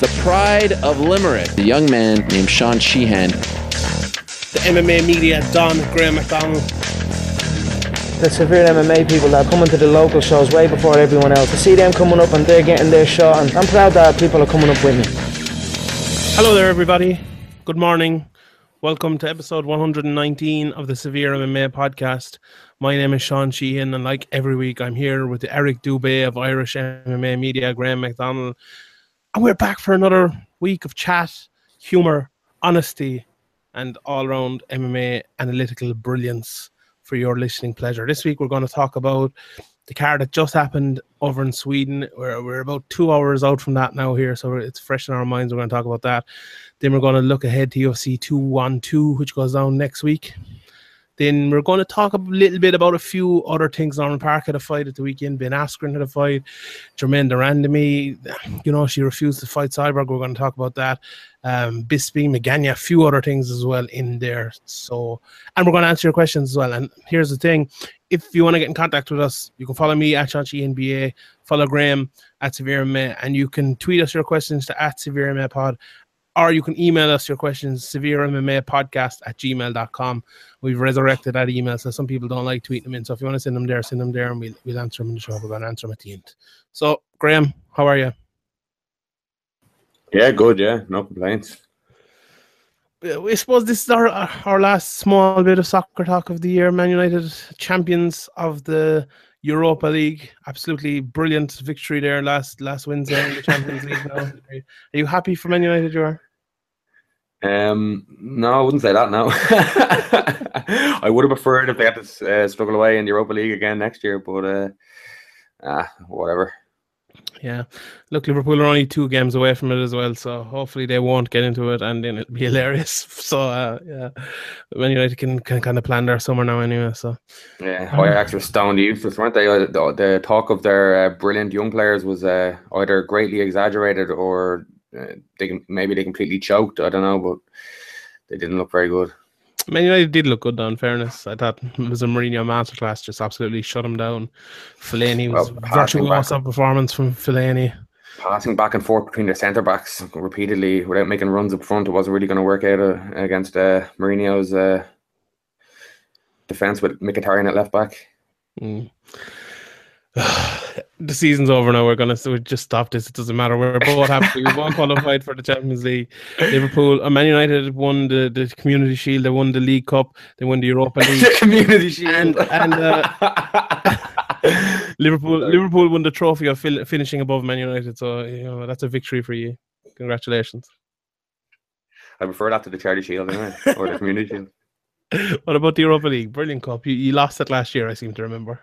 the pride of Limerick, a young man named Sean Sheehan. The MMA media, Don Graham McDonald. The severe MMA people that are coming to the local shows way before everyone else. To see them coming up and they're getting their shot, and I'm proud that people are coming up with me. Hello there, everybody. Good morning. Welcome to episode 119 of the Severe MMA podcast. My name is Sean Sheehan, and like every week, I'm here with Eric Dubé of Irish MMA Media, Graham McDonald, and we're back for another week of chat, humor, honesty, and all round MMA analytical brilliance for your listening pleasure. This week, we're going to talk about the card that just happened over in Sweden. We're, we're about two hours out from that now here, so it's fresh in our minds. We're going to talk about that. Then we're going to look ahead to UFC 212, which goes down next week. Then we're going to talk a little bit about a few other things. Norman Parke had a fight at the weekend. Ben Askren had a fight. Germaine de Randamie, you know, she refused to fight Cyborg. We're going to talk about that. Um, Bisping, Magana, a few other things as well in there. So, and we're going to answer your questions as well. And here's the thing if you want to get in contact with us, you can follow me at Chachi NBA, follow Graham at Severe and you can tweet us your questions to at Severe Pod or you can email us your questions severe mma podcast at gmail.com we've resurrected that email so some people don't like tweeting them in. So if you want to send them there send them there and we'll, we'll answer them in the show. We're going to answer them at the end. So graham how are you? Yeah good yeah. No complaints. Uh, I suppose this is our our last small bit of soccer talk of the year. Man United champions of the Europa League. Absolutely brilliant victory there last last Wednesday in the Champions League. Now. Are you happy for Man United, you are? Um, no, I wouldn't say that. No, I would have preferred if they had to uh, struggle away in the Europa League again next year, but uh, ah, whatever. Yeah, look, Liverpool are only two games away from it as well, so hopefully they won't get into it, and then it'll be hilarious. So uh, yeah, Man United can, can kind of plan their summer now anyway. So yeah, Ajax were stoned useless, weren't they? Uh, the, the talk of their uh, brilliant young players was uh, either greatly exaggerated or uh, they maybe they completely choked. I don't know, but they didn't look very good. Man United did look good, though, in fairness. I thought it was a Mourinho masterclass, just absolutely shut him down. Fellaini was well, virtuoso performance from Fellaini. Passing back and forth between the centre backs repeatedly without making runs up front, it wasn't really going to work out uh, against uh, Mourinho's uh, defence with Mkhitaryan at left back. Mm. the season's over now. We're gonna so we just stop this. It doesn't matter. We're both happy. We won qualified for the Champions League. Liverpool, uh, Man United won the, the Community Shield. They won the League Cup. They won the Europa League. the Community Shield. And, and uh, Liverpool, Liverpool won the trophy of fil- finishing above Man United. So you know that's a victory for you. Congratulations. I prefer that to the Charity Shield anyway, or the Community Shield. What about the Europa League? Brilliant cup. You, you lost it last year, I seem to remember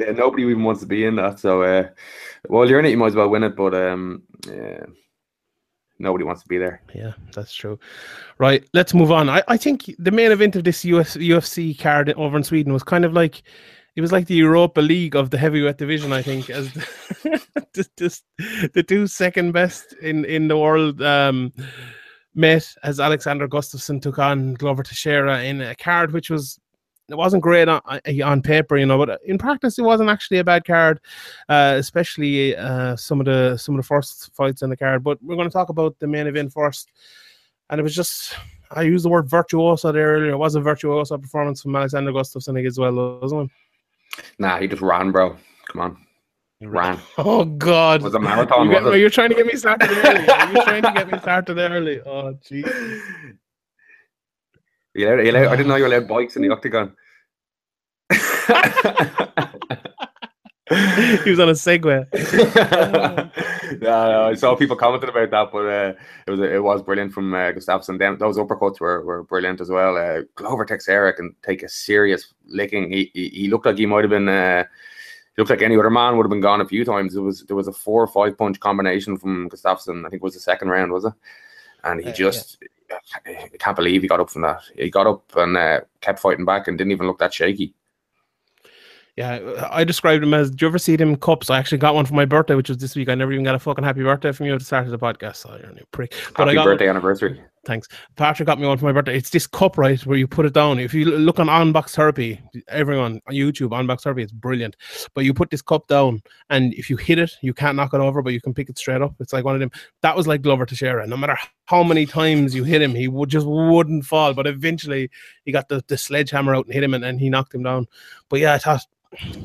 yeah, nobody even wants to be in that. So, uh, well, you're in it, you might as well win it. But um, yeah, nobody wants to be there. Yeah, that's true. Right, let's move on. I, I think the main event of this US, UFC card over in Sweden was kind of like it was like the Europa League of the heavyweight division. I think as the, just the two second best in in the world. Um, met as Alexander Gustafsson took on Glover Teixeira in a card which was it wasn't great on, on paper, you know, but in practice it wasn't actually a bad card, uh, especially uh, some of the some of the first fights in the card. But we're going to talk about the main event first, and it was just I used the word virtuoso there earlier. It was a virtuoso performance from Alexander Gustafsson as well, wasn't it? Nah, he just ran, bro. Come on. He ran. Oh God! It was a marathon? You're, you're trying to get me started early. You're trying to get me started early. Oh, jeez. You allowed, you allowed, I didn't know you allowed bikes in the octagon. He was on a Segway. yeah, I saw people commenting about that, but uh, it was it was brilliant from uh, Gustafsson. Them those uppercuts were, were brilliant as well. Uh, Glover Eric and take a serious licking. He, he, he looked like he might have been. Uh, he looked like any other man would have been gone a few times. It was there was a four or five punch combination from Gustafsson. I think it was the second round, was it? And he uh, just. Yeah I can't believe he got up from that. He got up and uh, kept fighting back and didn't even look that shaky. Yeah, I described him as. Do you ever see them cups? I actually got one for my birthday, which was this week. I never even got a fucking happy birthday from you at the start of the podcast. So you're a prick. But happy I got birthday one, anniversary. Thanks. Patrick got me one for my birthday. It's this cup, right, where you put it down. If you look on Unbox Therapy, everyone on YouTube, Unbox Therapy, it's brilliant. But you put this cup down, and if you hit it, you can't knock it over, but you can pick it straight up. It's like one of them. That was like Glover Teixeira. No matter how many times you hit him, he would just wouldn't fall. But eventually, he got the, the sledgehammer out and hit him, and, and he knocked him down. But yeah, I thought,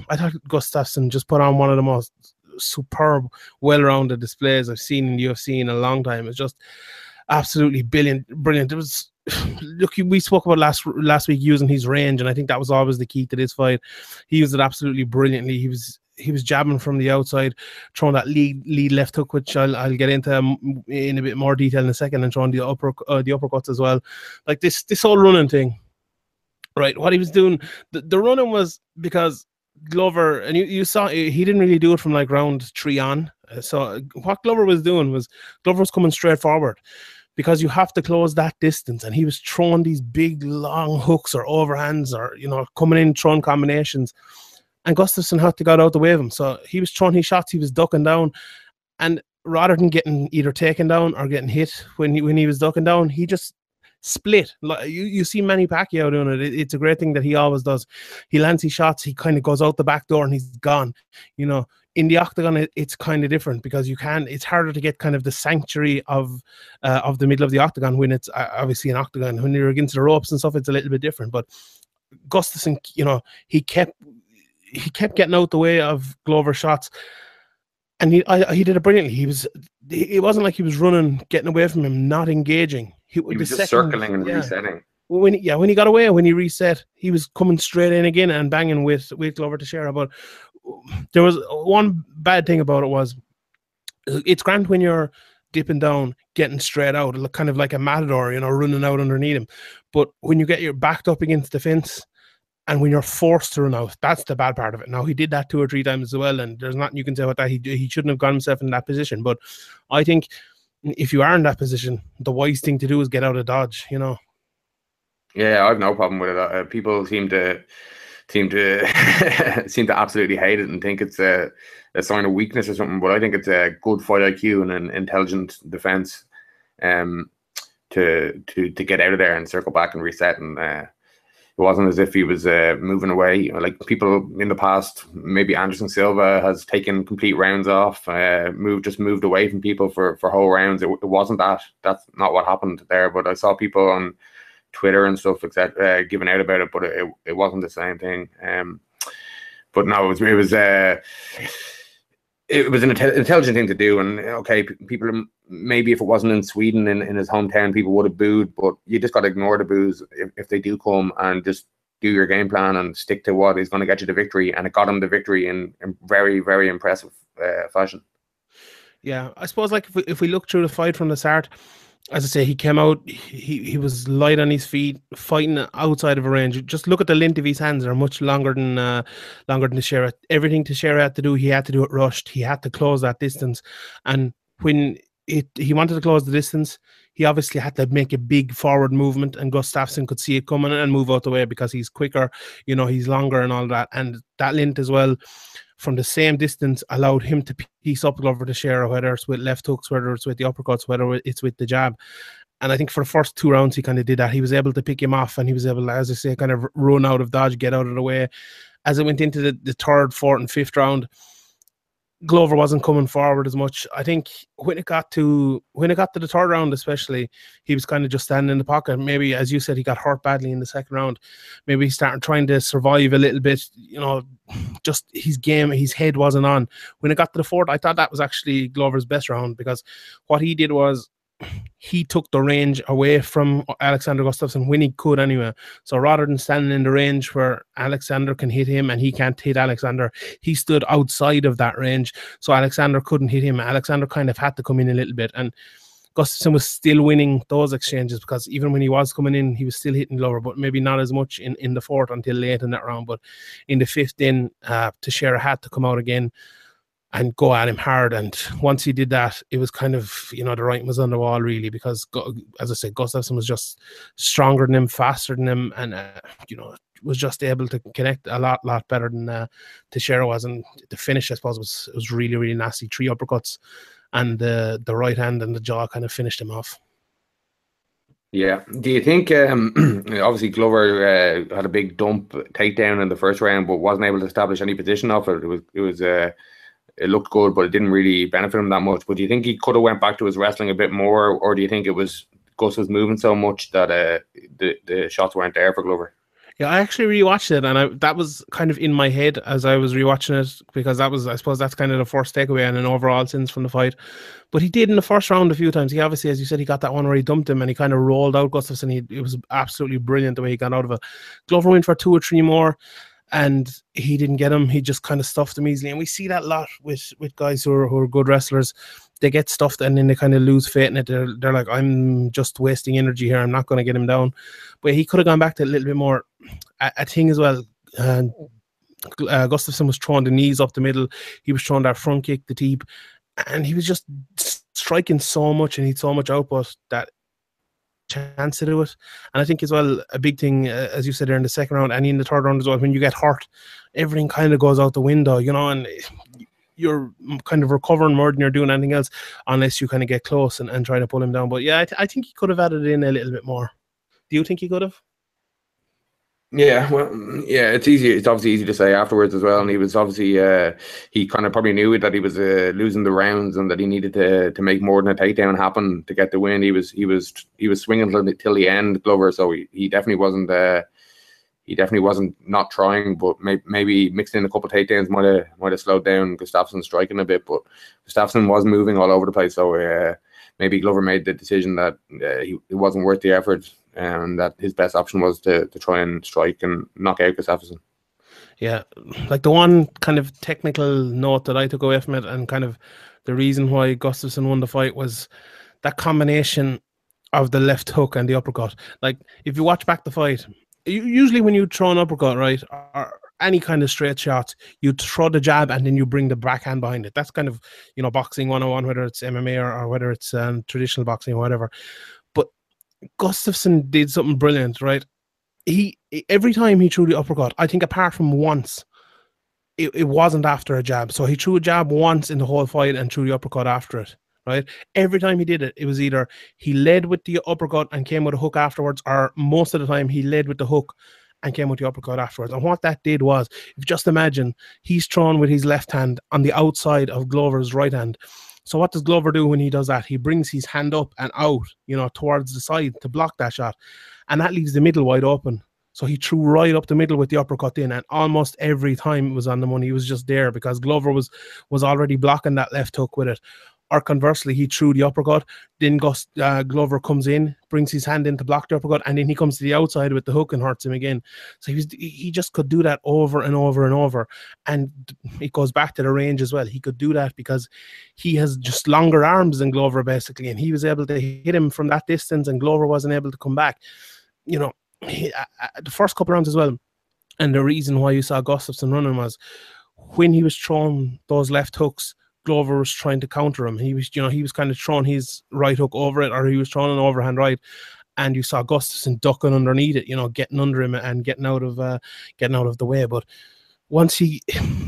I thought Gustafsson just put on one of the most superb, well-rounded displays I've seen in the UFC in a long time. It's just absolutely brilliant. Brilliant. It was look. We spoke about last last week using his range, and I think that was always the key to this fight. He used it absolutely brilliantly. He was he was jabbing from the outside, throwing that lead lead left hook, which I'll, I'll get into um, in a bit more detail in a second, and throwing the upper uh, the uppercuts as well. Like this this whole running thing, right? What he was doing, the, the running was because Glover, and you, you saw he didn't really do it from like round three on. Uh, so uh, what Glover was doing was Glover was coming straight forward because you have to close that distance. And he was throwing these big long hooks or overhands or, you know, coming in, throwing combinations. And Gustafsson had to get out the way of him. So he was throwing his shots, he was ducking down. And rather than getting either taken down or getting hit when he, when he was ducking down, he just split. You, you see Manny Pacquiao doing it. it. It's a great thing that he always does. He lands his shots, he kind of goes out the back door and he's gone. You know, in the octagon it, it's kind of different because you can it's harder to get kind of the sanctuary of uh, of the middle of the octagon when it's uh, obviously an octagon when you're against the ropes and stuff it's a little bit different but Gustafsson you know he kept he kept getting out the way of Glover shots and he I, he did it brilliantly he was it wasn't like he was running getting away from him not engaging he, he was just second, circling and yeah. resetting when yeah when he got away when he reset he was coming straight in again and banging with with Glover Teixeira but there was one bad thing about it was it's grand when you're dipping down, getting straight out, look kind of like a matador, you know, running out underneath him. But when you get your backed up against the fence and when you're forced to run out, that's the bad part of it. Now he did that two or three times as well, and there's nothing you can say about that. He he shouldn't have got himself in that position. But I think if you are in that position, the wise thing to do is get out of dodge. You know. Yeah, I've no problem with it. Uh, people seem to seem to seem to absolutely hate it and think it's a, a sign of weakness or something. But I think it's a good fight IQ and an intelligent defense um, to to to get out of there and circle back and reset. And uh, it wasn't as if he was uh, moving away. Like people in the past, maybe Anderson Silva has taken complete rounds off, uh, moved just moved away from people for for whole rounds. It, it wasn't that. That's not what happened there. But I saw people on Twitter and stuff, etc., uh, giving out about it, but it, it wasn't the same thing. Um, but no, it was it was uh, it was an intelligent thing to do, and okay, people maybe if it wasn't in Sweden in, in his hometown, people would have booed, but you just got to ignore the boos if, if they do come and just do your game plan and stick to what is going to get you the victory, and it got him the victory in, in very very impressive uh, fashion. Yeah, I suppose like if we, if we look through the fight from the start as I say, he came out. He he was light on his feet, fighting outside of a range. Just look at the length of his hands; they are much longer than uh, longer than Teixeira. Everything Teixeira had to do, he had to do it rushed. He had to close that distance, and when it he wanted to close the distance, he obviously had to make a big forward movement, and Gustafsson could see it coming and move out the way because he's quicker. You know, he's longer and all that, and that length as well from the same distance allowed him to piece up Glover Teixeira, whether it's with left hooks, whether it's with the uppercuts, whether it's with the jab. And I think for the first two rounds, he kind of did that. He was able to pick him off and he was able, as I say, kind of run out of dodge, get out of the way. As it went into the, the third, fourth, and fifth round, Glover wasn't coming forward as much. I think when it got to when it got to the third round, especially, he was kind of just standing in the pocket. Maybe, as you said, he got hurt badly in the second round. Maybe he started trying to survive a little bit. You know, just his game, his head wasn't on. When it got to the fourth, I thought that was actually Glover's best round because what he did was he took the range away from Alexander Gustafsson when he could anyway. So rather than standing in the range where Alexander can hit him and he can't hit Alexander, he stood outside of that range. So Alexander couldn't hit him. Alexander kind of had to come in a little bit. And Gustafsson was still winning those exchanges because even when he was coming in, he was still hitting lower, but maybe not as much in, in the fourth until late in that round. But in the fifth, then uh, Teixeira had to come out again and go at him hard. And once he did that, it was kind of, you know, the writing was on the wall, really, because, as I said, Gustafsson was just stronger than him, faster than him, and, uh, you know, was just able to connect a lot, lot better than uh, Teixeira was. And the finish, I suppose, was, was really, really nasty. Three uppercuts and the, the right hand and the jaw kind of finished him off. Yeah. Do you think um, obviously Glover uh, had a big dump takedown in the first round, but wasn't able to establish any position off it? It was it was uh, it looked good, but it didn't really benefit him that much. But do you think he could have went back to his wrestling a bit more, or do you think it was Gus was moving so much that uh, the the shots weren't there for Glover? Yeah, I actually rewatched it, and I, that was kind of in my head as I was rewatching it because that was, I suppose, that's kind of the first takeaway and an overall sense from the fight. But he did in the first round a few times. He obviously, as you said, he got that one where he dumped him and he kind of rolled out Gustafsson. He, it was absolutely brilliant the way he got out of it. Glover went for two or three more, and he didn't get him. He just kind of stuffed him easily, and we see that a lot with with guys who are, who are good wrestlers they get stuffed and then they kind of lose faith in it. They're, they're like, I'm just wasting energy here. I'm not going to get him down. But he could have gone back to a little bit more. I, I think as well, uh, uh, Gustafsson was throwing the knees up the middle. He was throwing that front kick, the deep, and he was just striking so much and he had so much output that chance to do it. And I think as well, a big thing, uh, as you said there in the second round and in the third round as well, when you get hurt, everything kind of goes out the window, you know, and you're kind of recovering more than you're doing anything else unless you kind of get close and, and try to pull him down. But yeah, I, th- I think he could have added in a little bit more. Do you think he could have? Yeah, well, yeah, it's easy. It's obviously easy to say afterwards as well. And he was obviously uh, he kind of probably knew that he was uh, losing the rounds and that he needed to to make more than a takedown happen to get the win. He was he was he was swinging till, till the end, Glover. So he, he definitely wasn't. Uh, he definitely wasn't not trying, but may, maybe mixing in a couple of takedowns might have might have slowed down Gustafsson striking a bit. But Gustafsson was moving all over the place, so uh, maybe Glover made the decision that uh, he, it wasn't worth the effort, and that his best option was to, to try and strike and knock out Gustafsson. Yeah, like the one kind of technical note that I took away from it, and kind of the reason why Gustafsson won the fight was that combination of the left hook and the uppercut. Like if you watch back the fight, usually when you throw an uppercut, right, or any kind of straight shot, you throw the jab and then you bring the backhand behind it. That's kind of you know boxing 101, whether it's MMA or, or whether it's um, traditional boxing or whatever. But Gustafsson did something brilliant, right? He every time he threw the uppercut, I think apart from once, it, it wasn't after a jab. So he threw a jab once in the whole fight and threw the uppercut after it right? Every time he did it, it was either he led with the uppercut and came with a hook afterwards, or most of the time he led with the hook and came with the uppercut afterwards. And what that did was, if just imagine, he's thrown with his left hand on the outside of Glover's right hand. So what does Glover do when he does that? He brings his hand up and out, you know, towards the side to block that shot, and that leaves the middle wide open. So he threw right up the middle with the uppercut in, and almost every time it was on the money. He was just there because Glover was was already blocking that left hook with it or conversely, he threw the uppercut. Then Gus uh, Glover comes in, brings his hand in to block the uppercut, and then he comes to the outside with the hook and hurts him again. So he was he just could do that over and over and over. And it goes back to the range as well. He could do that because he has just longer arms than Glover basically, and he was able to hit him from that distance, and Glover wasn't able to come back. You know, he, uh, the first couple rounds as well. And the reason why you saw Gustafsson running was when he was throwing those left hooks Glover was trying to counter him. He was, you know, he was kind of throwing his right hook over it, or he was throwing an overhand right, and you saw Gustafsson ducking underneath it, you know, getting under him and getting out of uh, getting out of the way. But once he,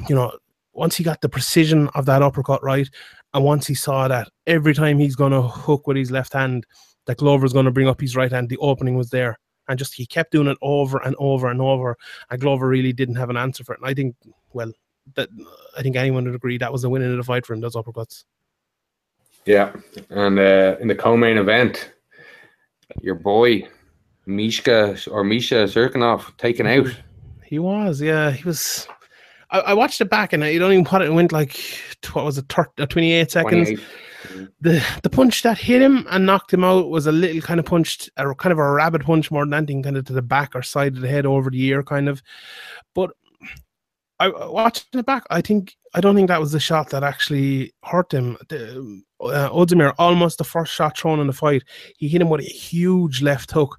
you know, once he got the precision of that uppercut right, and once he saw that every time he's going to hook with his left hand, that Glover's going to bring up his right hand, the opening was there. And just he kept doing it over and over and over. And Glover really didn't have an answer for it. And I think, well, that I think anyone would agree that was the winning of the fight for him. Those uppercuts. Yeah, and uh, in the co-main event, your boy Mishka or Misha Cirkunov taken out. He was, yeah, he was. I, I watched it back, and I don't even put it. It went like what was it, 30, uh, 28 seconds. 28. The the punch that hit him and knocked him out was a little kind of punched, a kind of a rabbit punch more than anything, kind of to the back or side of the head over the ear, kind of. But I watching it back. I think I don't think that was the shot that actually hurt him. The, uh, almost the first shot thrown in the fight, he hit him with a huge left hook,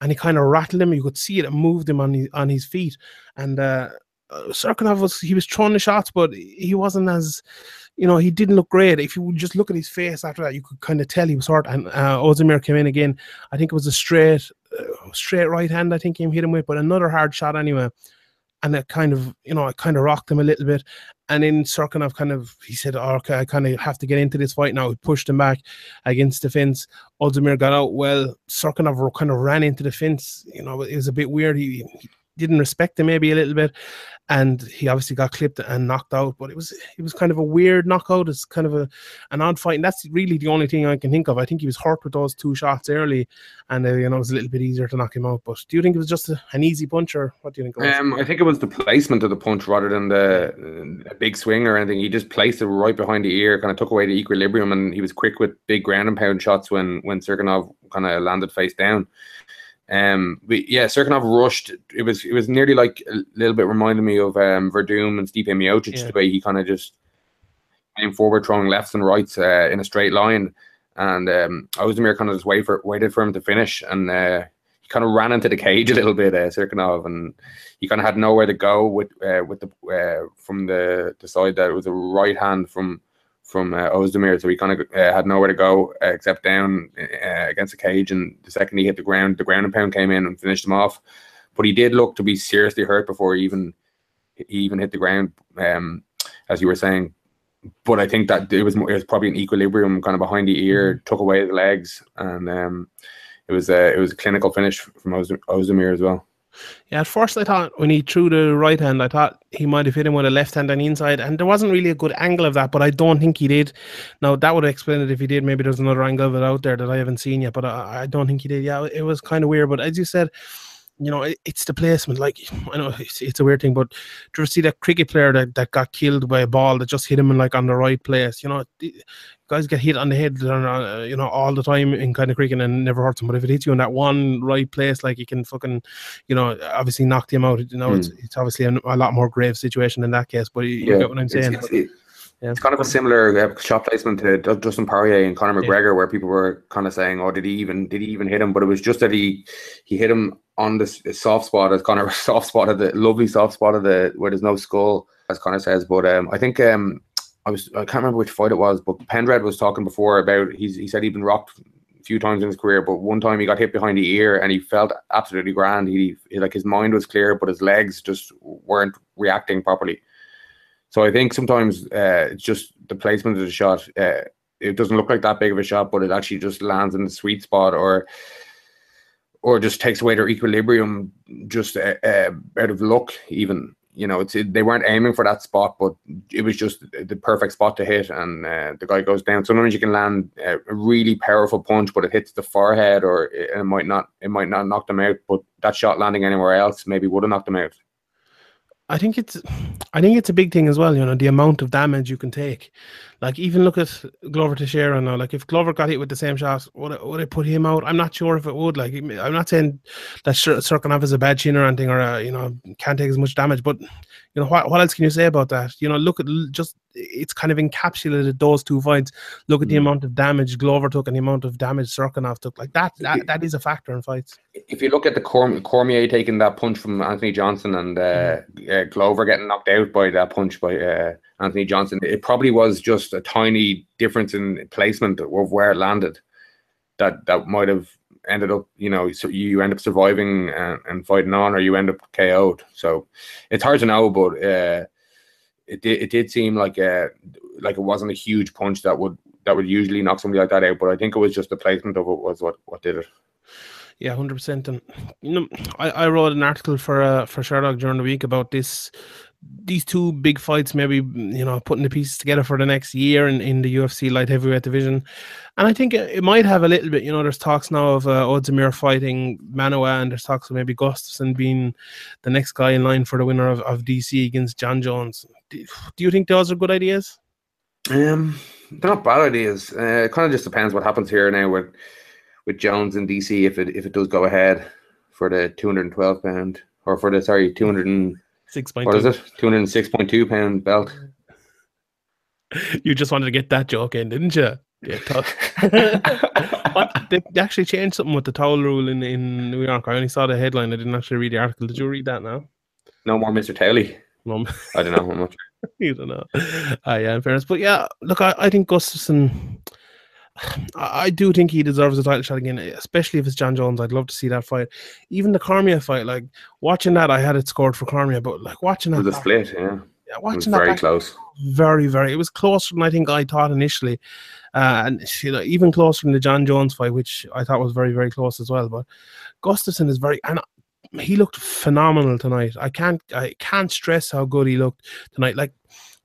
and he kind of rattled him. You could see it; it moved him on his, on his feet. And uh, uh Cirkunov was he was throwing the shots, but he wasn't as you know, he didn't look great. If you just look at his face after that, you could kind of tell he was hurt. And uh, came in again. I think it was a straight, uh, straight right hand. I think he hit him with, but another hard shot anyway and it kind of you know it kind of rocked him a little bit. And then Cirkunov kind of he said, oh, "Okay, I kind of have to get into this fight now." He pushed him back against the fence. Ozdemir got out well. Cirkunov kind of ran into the fence. You know, it was a bit weird. He, he didn't respect him maybe a little bit, and he obviously got clipped and knocked out. But it was it was kind of a weird knockout. It's kind of a an odd fight, and that's really the only thing I can think of. I think he was hurt with those two shots early, and uh, you know it was a little bit easier to knock him out. But do you think it was just a, an easy punch, or what do you think? Um, I think it was the placement of the punch rather than the uh, big swing or anything. He just placed it right behind the ear, kind of took away the equilibrium, and he was quick with big ground and pound shots when when Cirkunov kind of landed face down. Um, but yeah, Cirkunov rushed. It was it was nearly like a little bit reminded me of um Werdum and Stipe Miocic Yeah. the way he kind of just came forward, throwing lefts and rights uh, in a straight line, and um, Ozdemir kind of just waited for waited for him to finish, and uh, he kind of ran into the cage a little bit, uh, Cirkunov, and he kind of had nowhere to go with uh, with the uh, from the the side that it was a right hand from from uh, Ozdemir, so he kind of uh, had nowhere to go uh, except down uh, against the cage. And the second he hit the ground, the ground and pound came in and finished him off. But he did look to be seriously hurt before he even he even hit the ground, um, as you were saying. But I think that it was more, it was probably an equilibrium kind of behind the ear, took away the legs, and um, it was a it was a clinical finish from Oz- Ozdemir as well. Yeah, at first I thought when he threw the right hand, I thought he might have hit him with a left hand on the inside, and there wasn't really a good angle of that, but I don't think he did. Now that would explain it if he did. Maybe there's another angle of it out there that I haven't seen yet, but I, I don't think he did. Yeah, it was kind of weird, but as you said, you know, it, it's the placement. Like I know it's, it's a weird thing, but do you see that cricket player that, that got killed by a ball that just hit him in like on the right place? You know, guys get hit on the head, uh, you know, all the time in kind of cricket and never hurts them. But if it hits you in that one right place, like you can fucking, you know, obviously knock them out. You know, it's, it's obviously a, a lot more grave situation in that case. But you, you get what I'm it's- saying? It's, it- Yeah. it's kind of a similar uh, shot placement to Dustin Poirier and Conor Yeah. McGregor, where people were kind of saying, "Oh, did he even did he even hit him?" But it was just that he he hit him on the soft spot, as Conor soft spot of the lovely soft spot of the where there's no skull, as Conor says. But um, I think um, I was I can't remember which fight it was, but Pendred was talking before about he's he said he'd been rocked a few times in his career, but one time he got hit behind the ear and he felt absolutely grand. He, he like his mind was clear, but his legs just weren't reacting properly. So I think sometimes uh, it's just the placement of the shot. Uh, it doesn't look like that big of a shot, but it actually just lands in the sweet spot, or or just takes away their equilibrium just uh, uh, out of luck. Even you know, it's they weren't aiming for that spot, but it was just the perfect spot to hit, and uh, the guy goes down. Sometimes you can land a a really powerful punch, but it hits the forehead, or it, it might not. It might not knock them out, but that shot landing anywhere else maybe would have knocked them out. I think it's I think it's a big thing as well, you know, the amount of damage you can take. Like even look at Glover Teixeira now. Like if Glover got hit with the same shot, would it, would it put him out? I'm not sure if it would. Like I'm not saying that Cirkunov is a bad chin or anything, or uh, you know can't take as much damage. But you know what? What else can you say about that? You know, look at just it's kind of encapsulated those two fights. Look at the Mm. amount of damage Glover took and the amount of damage Cirkunov took. Like that, that, that is a factor in fights. if you look at the Corm- Cormier taking that punch from Anthony Johnson and uh, uh, Glover getting knocked out by that punch by uh, Anthony Johnson, it probably was just a tiny difference in placement of where it landed that that might have ended up, you know, so you end up surviving and, and fighting on, or you end up KO'd. So it's hard to know, but uh, it did it did seem like uh like it wasn't a huge punch that would that would usually knock somebody like that out. But I think it was just the placement of it was what what did it. Yeah, hundred percent. And you know, I, I wrote an article for uh, for Sherdog during the week about this these two big fights, maybe you know, putting the pieces together for the next year in, in the UFC light heavyweight division. And I think it, it might have a little bit, you know, there's talks now of uh, Ozdemir fighting Manuwa, and there's talks of maybe Gustafsson being the next guy in line for the winner of, of DC against John Jones. Do, do you think those are good ideas? Um, they're not bad ideas. Uh, it kind of just depends what happens here now with with Jones and DC if it if it does go ahead for the two hundred and twelve pound or for the sorry two hundred and Six point what is it two hundred and six point two pound belt. You just wanted to get that joke in, didn't you? Yeah, tough. what, they, actually changed something with the towel rule in, in New York. I only saw the headline. I didn't actually read the article. Did you read that now? no more Mister Towley. Mum, I don't know how much. you don't know. Uh, yeah, in fairness. But yeah, look, I, I think Gustafsson, I do think he deserves a title shot again, especially if it's Jon Jones. I'd love to see that fight. Even the Cormier fight, like watching that, I had it scored for Cormier, but like watching that, the split, yeah, yeah watching that, very back- close. very, very. It was closer than I think I thought initially, uh, and you know, even closer than the Jon Jones fight, which I thought was very, very close as well. But Gustafsson is very, and he looked phenomenal tonight. I can't, I can't stress how good he looked tonight. Like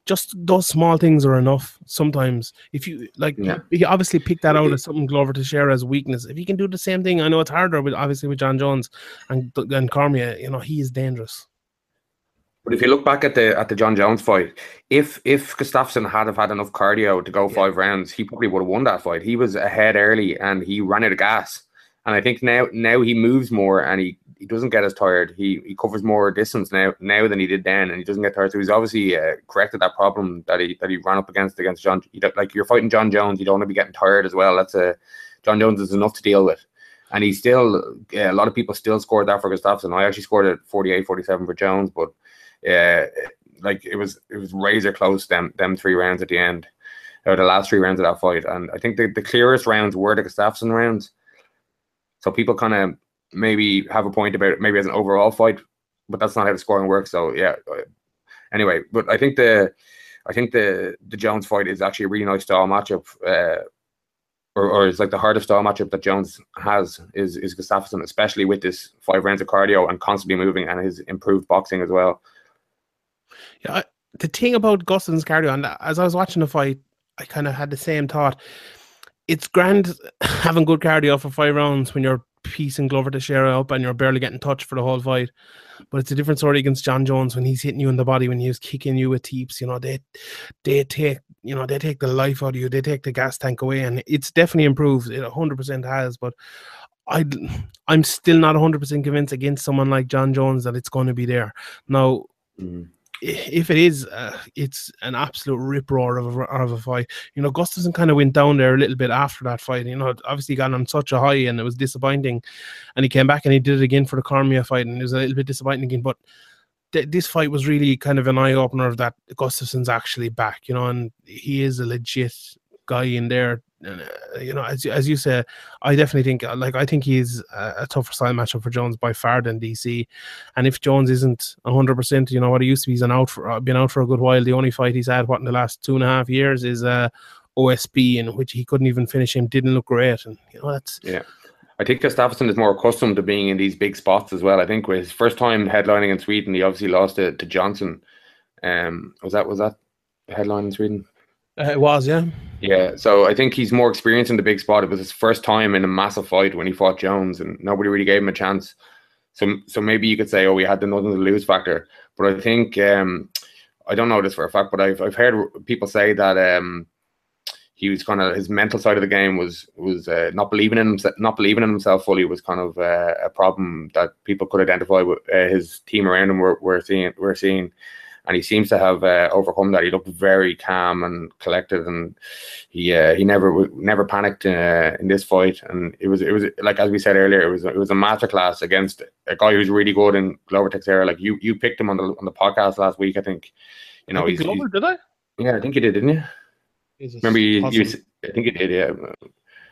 just those small things are enough. Sometimes, if you like, Yeah. you obviously pick that out as something Glover Teixeira as weakness. If he can do the same thing, I know it's harder, but obviously with Jon Jones and and Cormier, you know, he is dangerous. But if you look back at the at the Jon Jones fight, if if Gustafsson had have had enough cardio to go five rounds, he probably would have won that fight. He was ahead early and he ran out of gas. And I think now now he moves more and he, he doesn't get as tired. He he covers more distance now now than he did then, and he doesn't get tired. So he's obviously uh, corrected that problem that he that he ran up against against Jon. You like you're fighting Jon Jones, you don't want to be getting tired as well. That's a Jon Jones is enough to deal with. And he still, yeah, a lot of people still scored that for Gustafsson. I actually scored it 48 47 for Jones, but uh, like it was it was razor close them them three rounds at the end or the last three rounds of that fight and I think the, the clearest rounds were the Gustafsson rounds so people kind of maybe have a point about it maybe as an overall fight but that's not how the scoring works so yeah anyway but I think the I think the the Jones fight is actually a really nice style matchup uh, or, or it's like the hardest style matchup that Jones has is is Gustafsson especially with this five rounds of cardio and constantly moving and his improved boxing as well Yeah, I, the thing about Gustin's cardio, and as I was watching the fight, I kind of had the same thought. It's grand having good cardio for five rounds when you're piecing Glover Teixeira up and you're barely getting touched for the whole fight. But it's a different story against Jon Jones when he's hitting you in the body, when he's kicking you with teeps. You know, they they take you know they take the life out of you, they take the gas tank away, and it's definitely improved. It 100% has, but. I, I'm still not 100% convinced against someone like Jon Jones that it's going to be there. Now, Mm. If it is, uh, it's an absolute rip roar of a, of a fight. You know, Gustafsson kind of went down there a little bit after that fight. You know, obviously got on such a high and it was disappointing. And he came back and he did it again for the Cormier fight and it was a little bit disappointing again. But th- this fight was really kind of an eye opener that Gustafsson's actually back, you know, and he is a legit guy in there. Uh, you know, as as you say, I definitely think uh, like I think he's a, tougher style matchup for Jones by far than DC. And if Jones isn't hundred percent, you know what he used to be, he's an out for uh, been out for a good while. The only fight he's had, what in the last two and a half years, is uh, OSP, in which he couldn't even finish him. Didn't look great, and you know that's yeah. I think Gustafsson is more accustomed to being in these big spots as well. I think with his first time headlining in Sweden, he obviously lost it to Johnson. Um, was that was that headline in Sweden? Uh, it was yeah. Yeah, so I think he's more experienced in the big spot. It was his first time in a massive fight when he fought Jones, and nobody really gave him a chance. So, so maybe you could say, oh, he had the nothing to lose factor. But I think um, I don't know this for a fact, but I've I've heard people say that um, he was kind of his mental side of the game was was uh, not believing in himself, not believing in himself fully was kind of uh, a problem that people could identify with uh, his team around him. Were, were seeing were seeing and he seems to have uh, overcome that. He looked very calm and collected, and he uh, he never never panicked uh, in this fight. And it was it was like as we said earlier, it was it was a masterclass against a guy who's really good in Glover Teixeira. Like you you picked him on the on the podcast last week, I think. You know, he's, think he's- Glover, did I? yeah, I think you did, didn't you? Jesus, Remember you, you I think you did, yeah.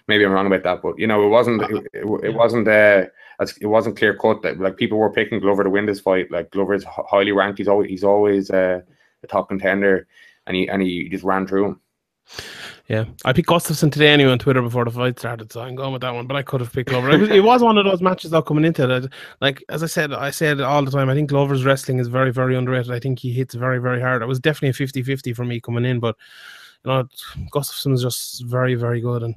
Maybe I'm wrong about that, but you know, it wasn't it, it, it wasn't uh it wasn't clear cut that like people were picking Glover to win this fight. Like Glover's highly ranked. He's always he's always uh, a top contender, and he and he just ran through him. Yeah, I picked Gustafsson today anyway on Twitter before the fight started, so I'm going with that one. But I could have picked Glover. It was, it was one of those matches though coming into it. Like as I said, I said all the time. I think Glover's wrestling is very, very underrated. I think he hits very, very hard. It was definitely a 50-50 for me coming in, but you know, Gustafsson is just very, very good. And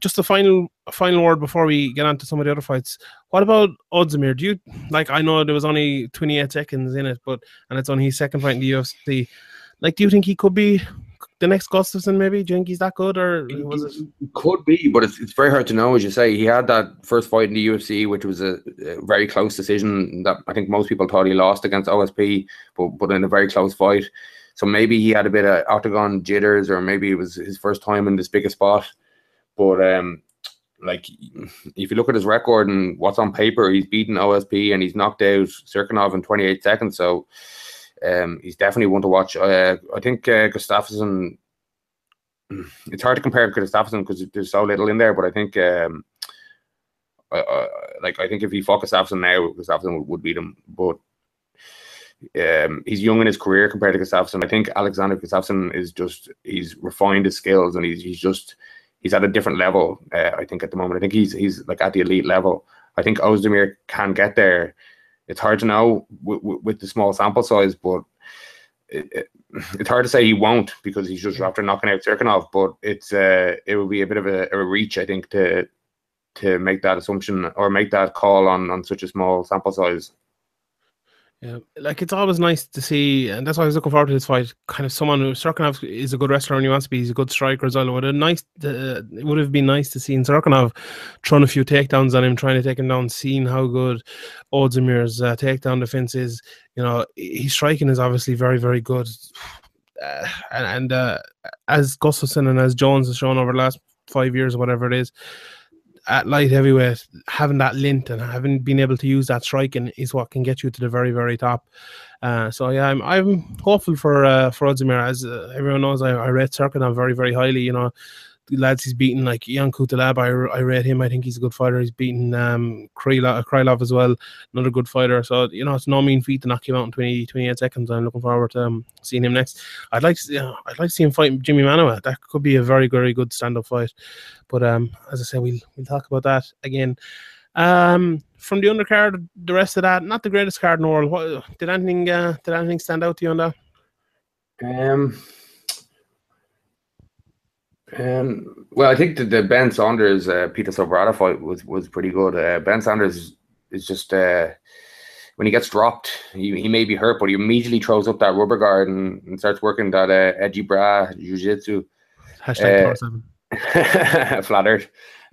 just a final, final word before we get on to some of the other fights. What about Ozdemir? Do you like? I know there was only 28 seconds in it, but and it's only his second fight in the UFC. Like, do you think he could be the next Gustafsson? Maybe do you think he's that good, or was it? Could be, but it's, it's very hard to know. As you say, he had that first fight in the UFC, which was a, a very close decision that I think most people thought he lost against OSP, but but in a very close fight. So maybe he had a bit of octagon jitters, or maybe it was his first time in this bigger spot. But um, like if you look at his record and what's on paper, he's beaten OSP and he's knocked out Cirkunov in 28 seconds. So um, he's definitely one to watch. Uh, I think uh, Gustafsson it's hard to compare Gustafsson because there's so little in there. But I think, um, uh, like I think if he fought Gustafsson now, Gustafsson would, would beat him. But um, he's young in his career compared to Gustafsson. I think Alexander Gustafsson is just he's refined his skills and he's he's just he's at a different level. Uh, I think at the moment, I think he's he's like at the elite level. I think Ozdemir can get there. It's hard to know with, with the small sample size, but it, it, it's hard to say he won't because he's just after knocking out Cirkunov. But it's uh, it would be a bit of a, a reach, I think, to to make that assumption or make that call on on such a small sample size. Yeah, like it's always nice to see, and that's why I was looking forward to this fight. Kind of someone who Cirkunov is a good wrestler and he wants to be, he's a good striker as well. Would have nice, to, it would have been nice to see Cirkunov throwing a few takedowns on him, trying to take him down, seeing how good Ozdemir's uh, takedown defense is. You know, his striking is obviously very, very good, uh, and, and uh, as Gustafsson and as Jones has shown over the last five years, or whatever it is, at light heavyweight, having that lint and having been able to use that striking is what can get you to the very, very top. Uh, so yeah, I'm I'm hopeful for uh, for Ozdemir. As uh, everyone knows, I, I rate Cirkunov very, very highly. You know, lads he's beaten like Ion Cutelaba, I, I rate him. I think he's a good fighter. He's beaten um, Krylov, Krylov as well, another good fighter. So you know, it's no mean feat to knock him out in 20, 28 seconds. I'm looking forward to um, seeing him next. I'd like to, you know, I'd like to see him fight Jimmy Manuwa. That could be a very, very good stand-up fight. But um, as I said, we'll we'll talk about that again. Um, from the undercard, the rest of that, not the greatest card in the world. What did anything uh, did anything stand out to you on that? Um, um, well, I think the, the Ben Saunders uh, Peter Sobotta fight was was pretty good. Uh, ben Saunders is just uh, when he gets dropped, he, he may be hurt, but he immediately throws up that rubber guard and, and starts working that uh, Eddie Bravo jiu jitsu. Hashtag uh, flattered.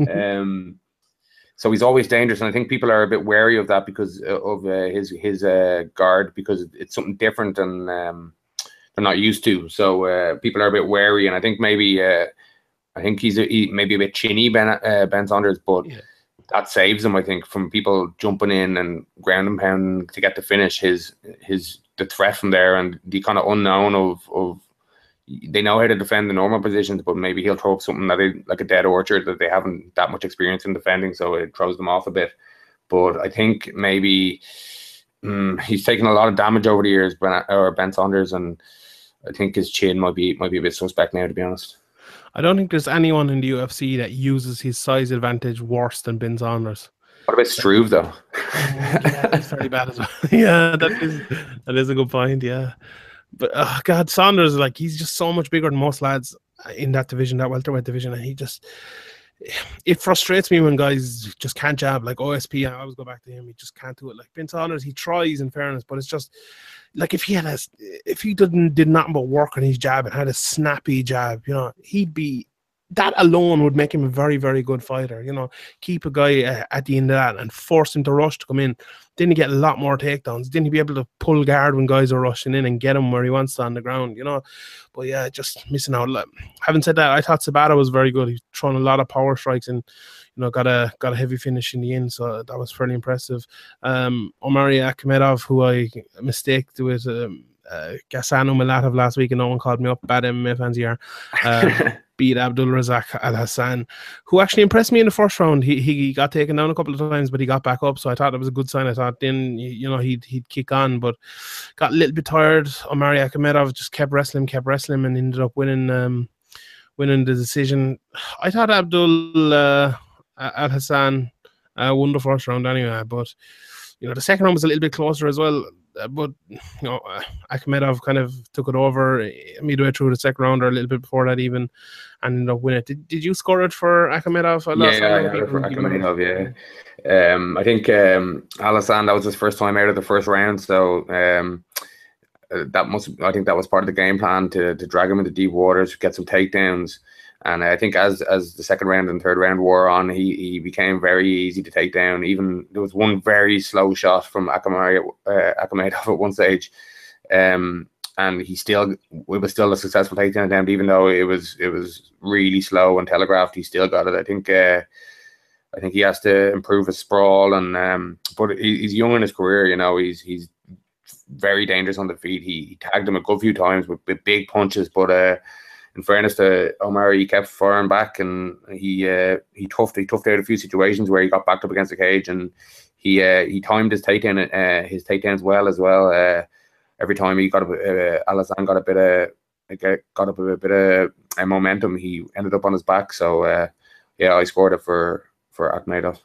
um, so he's always dangerous, and I think people are a bit wary of that because uh, of uh, his his uh, guard because it's something different and um, they're not used to. So uh, people are a bit wary, and I think maybe uh, I think he's a, he, maybe a bit chinny Ben uh, Ben Saunders, but yeah. that saves him. I think from people jumping in and ground and pound to get the finish. His his the threat from there and the kind of unknown of of they know how to defend the normal positions, but maybe he'll throw up something that they like a dead orchard that they haven't that much experience in defending, so it throws them off a bit. But I think maybe um, he's taken a lot of damage over the years, Ben or Ben Saunders, and I think his chin might be might be a bit suspect now, to be honest. I don't think there's anyone in the UFC that uses his size advantage worse than Ben Saunders. What about Struve though? Oh, yeah, that's very bad as well. yeah, that is that is a good point. Yeah, but oh God, Saunders like he's just so much bigger than most lads in that division, that welterweight division, and he just it frustrates me when guys just can't jab like OSP. I always go back to him. He just can't do it. Like Ben Saunders, he tries in fairness, but it's just like if he had a if he didn't did nothing but work on his jab and had a snappy jab, you know, he'd be that alone would make him a very, very good fighter. You know, keep a guy uh, at the end of that and force him to rush to come in. Then he get a lot more takedowns. Didn't he be able to pull guard when guys are rushing in and get him where he wants to on the ground. You know, but yeah, just missing out. Having said that, I thought Sobotta was very good. He's throwing a lot of power strikes and you know got a got a heavy finish in the end, so that was fairly impressive. Um, Omari Akhmedov, who I mistaked with. Um, uh, Umalatov last week, and no one called me up. Bad MMA fans here. Uh, beat Abdul Razak Al Hassan, who actually impressed me in the first round. He he got taken down a couple of times, but he got back up. So I thought it was a good sign. I thought then you know he'd he'd kick on, but got a little bit tired. Omari Akhmedov just kept wrestling, kept wrestling, and ended up winning um winning the decision. I thought Abdul uh, Al Hassan uh, won the first round anyway, but you know the second round was a little bit closer as well. Uh, but you know, uh, Akhmedov kind of took it over uh, midway through the second round or a little bit before that even, and ended up winning it. Did, did you score it for Akhmedov? Yeah, yeah, yeah for Akhmedov, yeah. Um, I think um, Alhassan, that was his first time out of the first round, so um, that must I think that was part of the game plan to to drag him into deep waters, get some takedowns. And I think as as the second round and third round wore on, he, he became very easy to take down. Even there was one very slow shot from Akhmedov uh, at one stage, um, and he still it was still a successful takedown attempt, even though it was it was really slow and telegraphed. He still got it. I think. Uh, I think he has to improve his sprawl, and um, but he, he's young in his career. You know, he's he's very dangerous on the feet. He, he tagged him a good few times with, with big punches, but uh, in fairness to Omar, he kept firing back and he uh, he toughed he toughed out a few situations where he got backed up against the cage and he uh, he timed his takedown uh, his takedowns well as well. Uh, every time he got a uh, got a bit of got up a bit of uh, momentum, he ended up on his back. So uh, yeah, I scored it for for Akhmedov.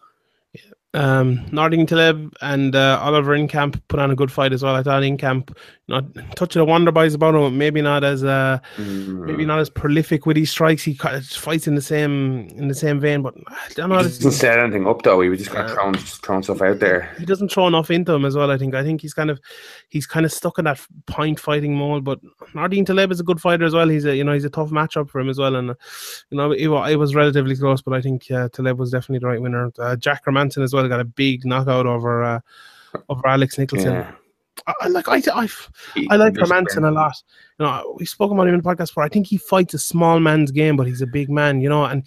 Um, Nordin Taleb and uh, Oliver Enkamp put on a good fight as well. I thought Enkamp, not touch of the wonder boys about him, maybe not as uh, mm. maybe not as prolific with his strikes. He fights in the same in the same vein, but I don't know. He doesn't set anything up though. He was just kind of throwing throwing stuff out there. He doesn't throw enough into him as well. I think. I think he's kind of he's kind of stuck in that point fighting mold. But Nordin Taleb is a good fighter as well. He's a you know he's a tough matchup for him as well. And uh, you know it, it, was relatively close, but I think uh, Taleb was definitely the right winner. Uh, Jack Hermansson as well got a big knockout over uh, over Alex Nicholson. Yeah. I, like I, I, I like Hermansson a lot. You know, we spoke about him in the podcast before. I think he fights a small man's game, but he's a big man. You know, and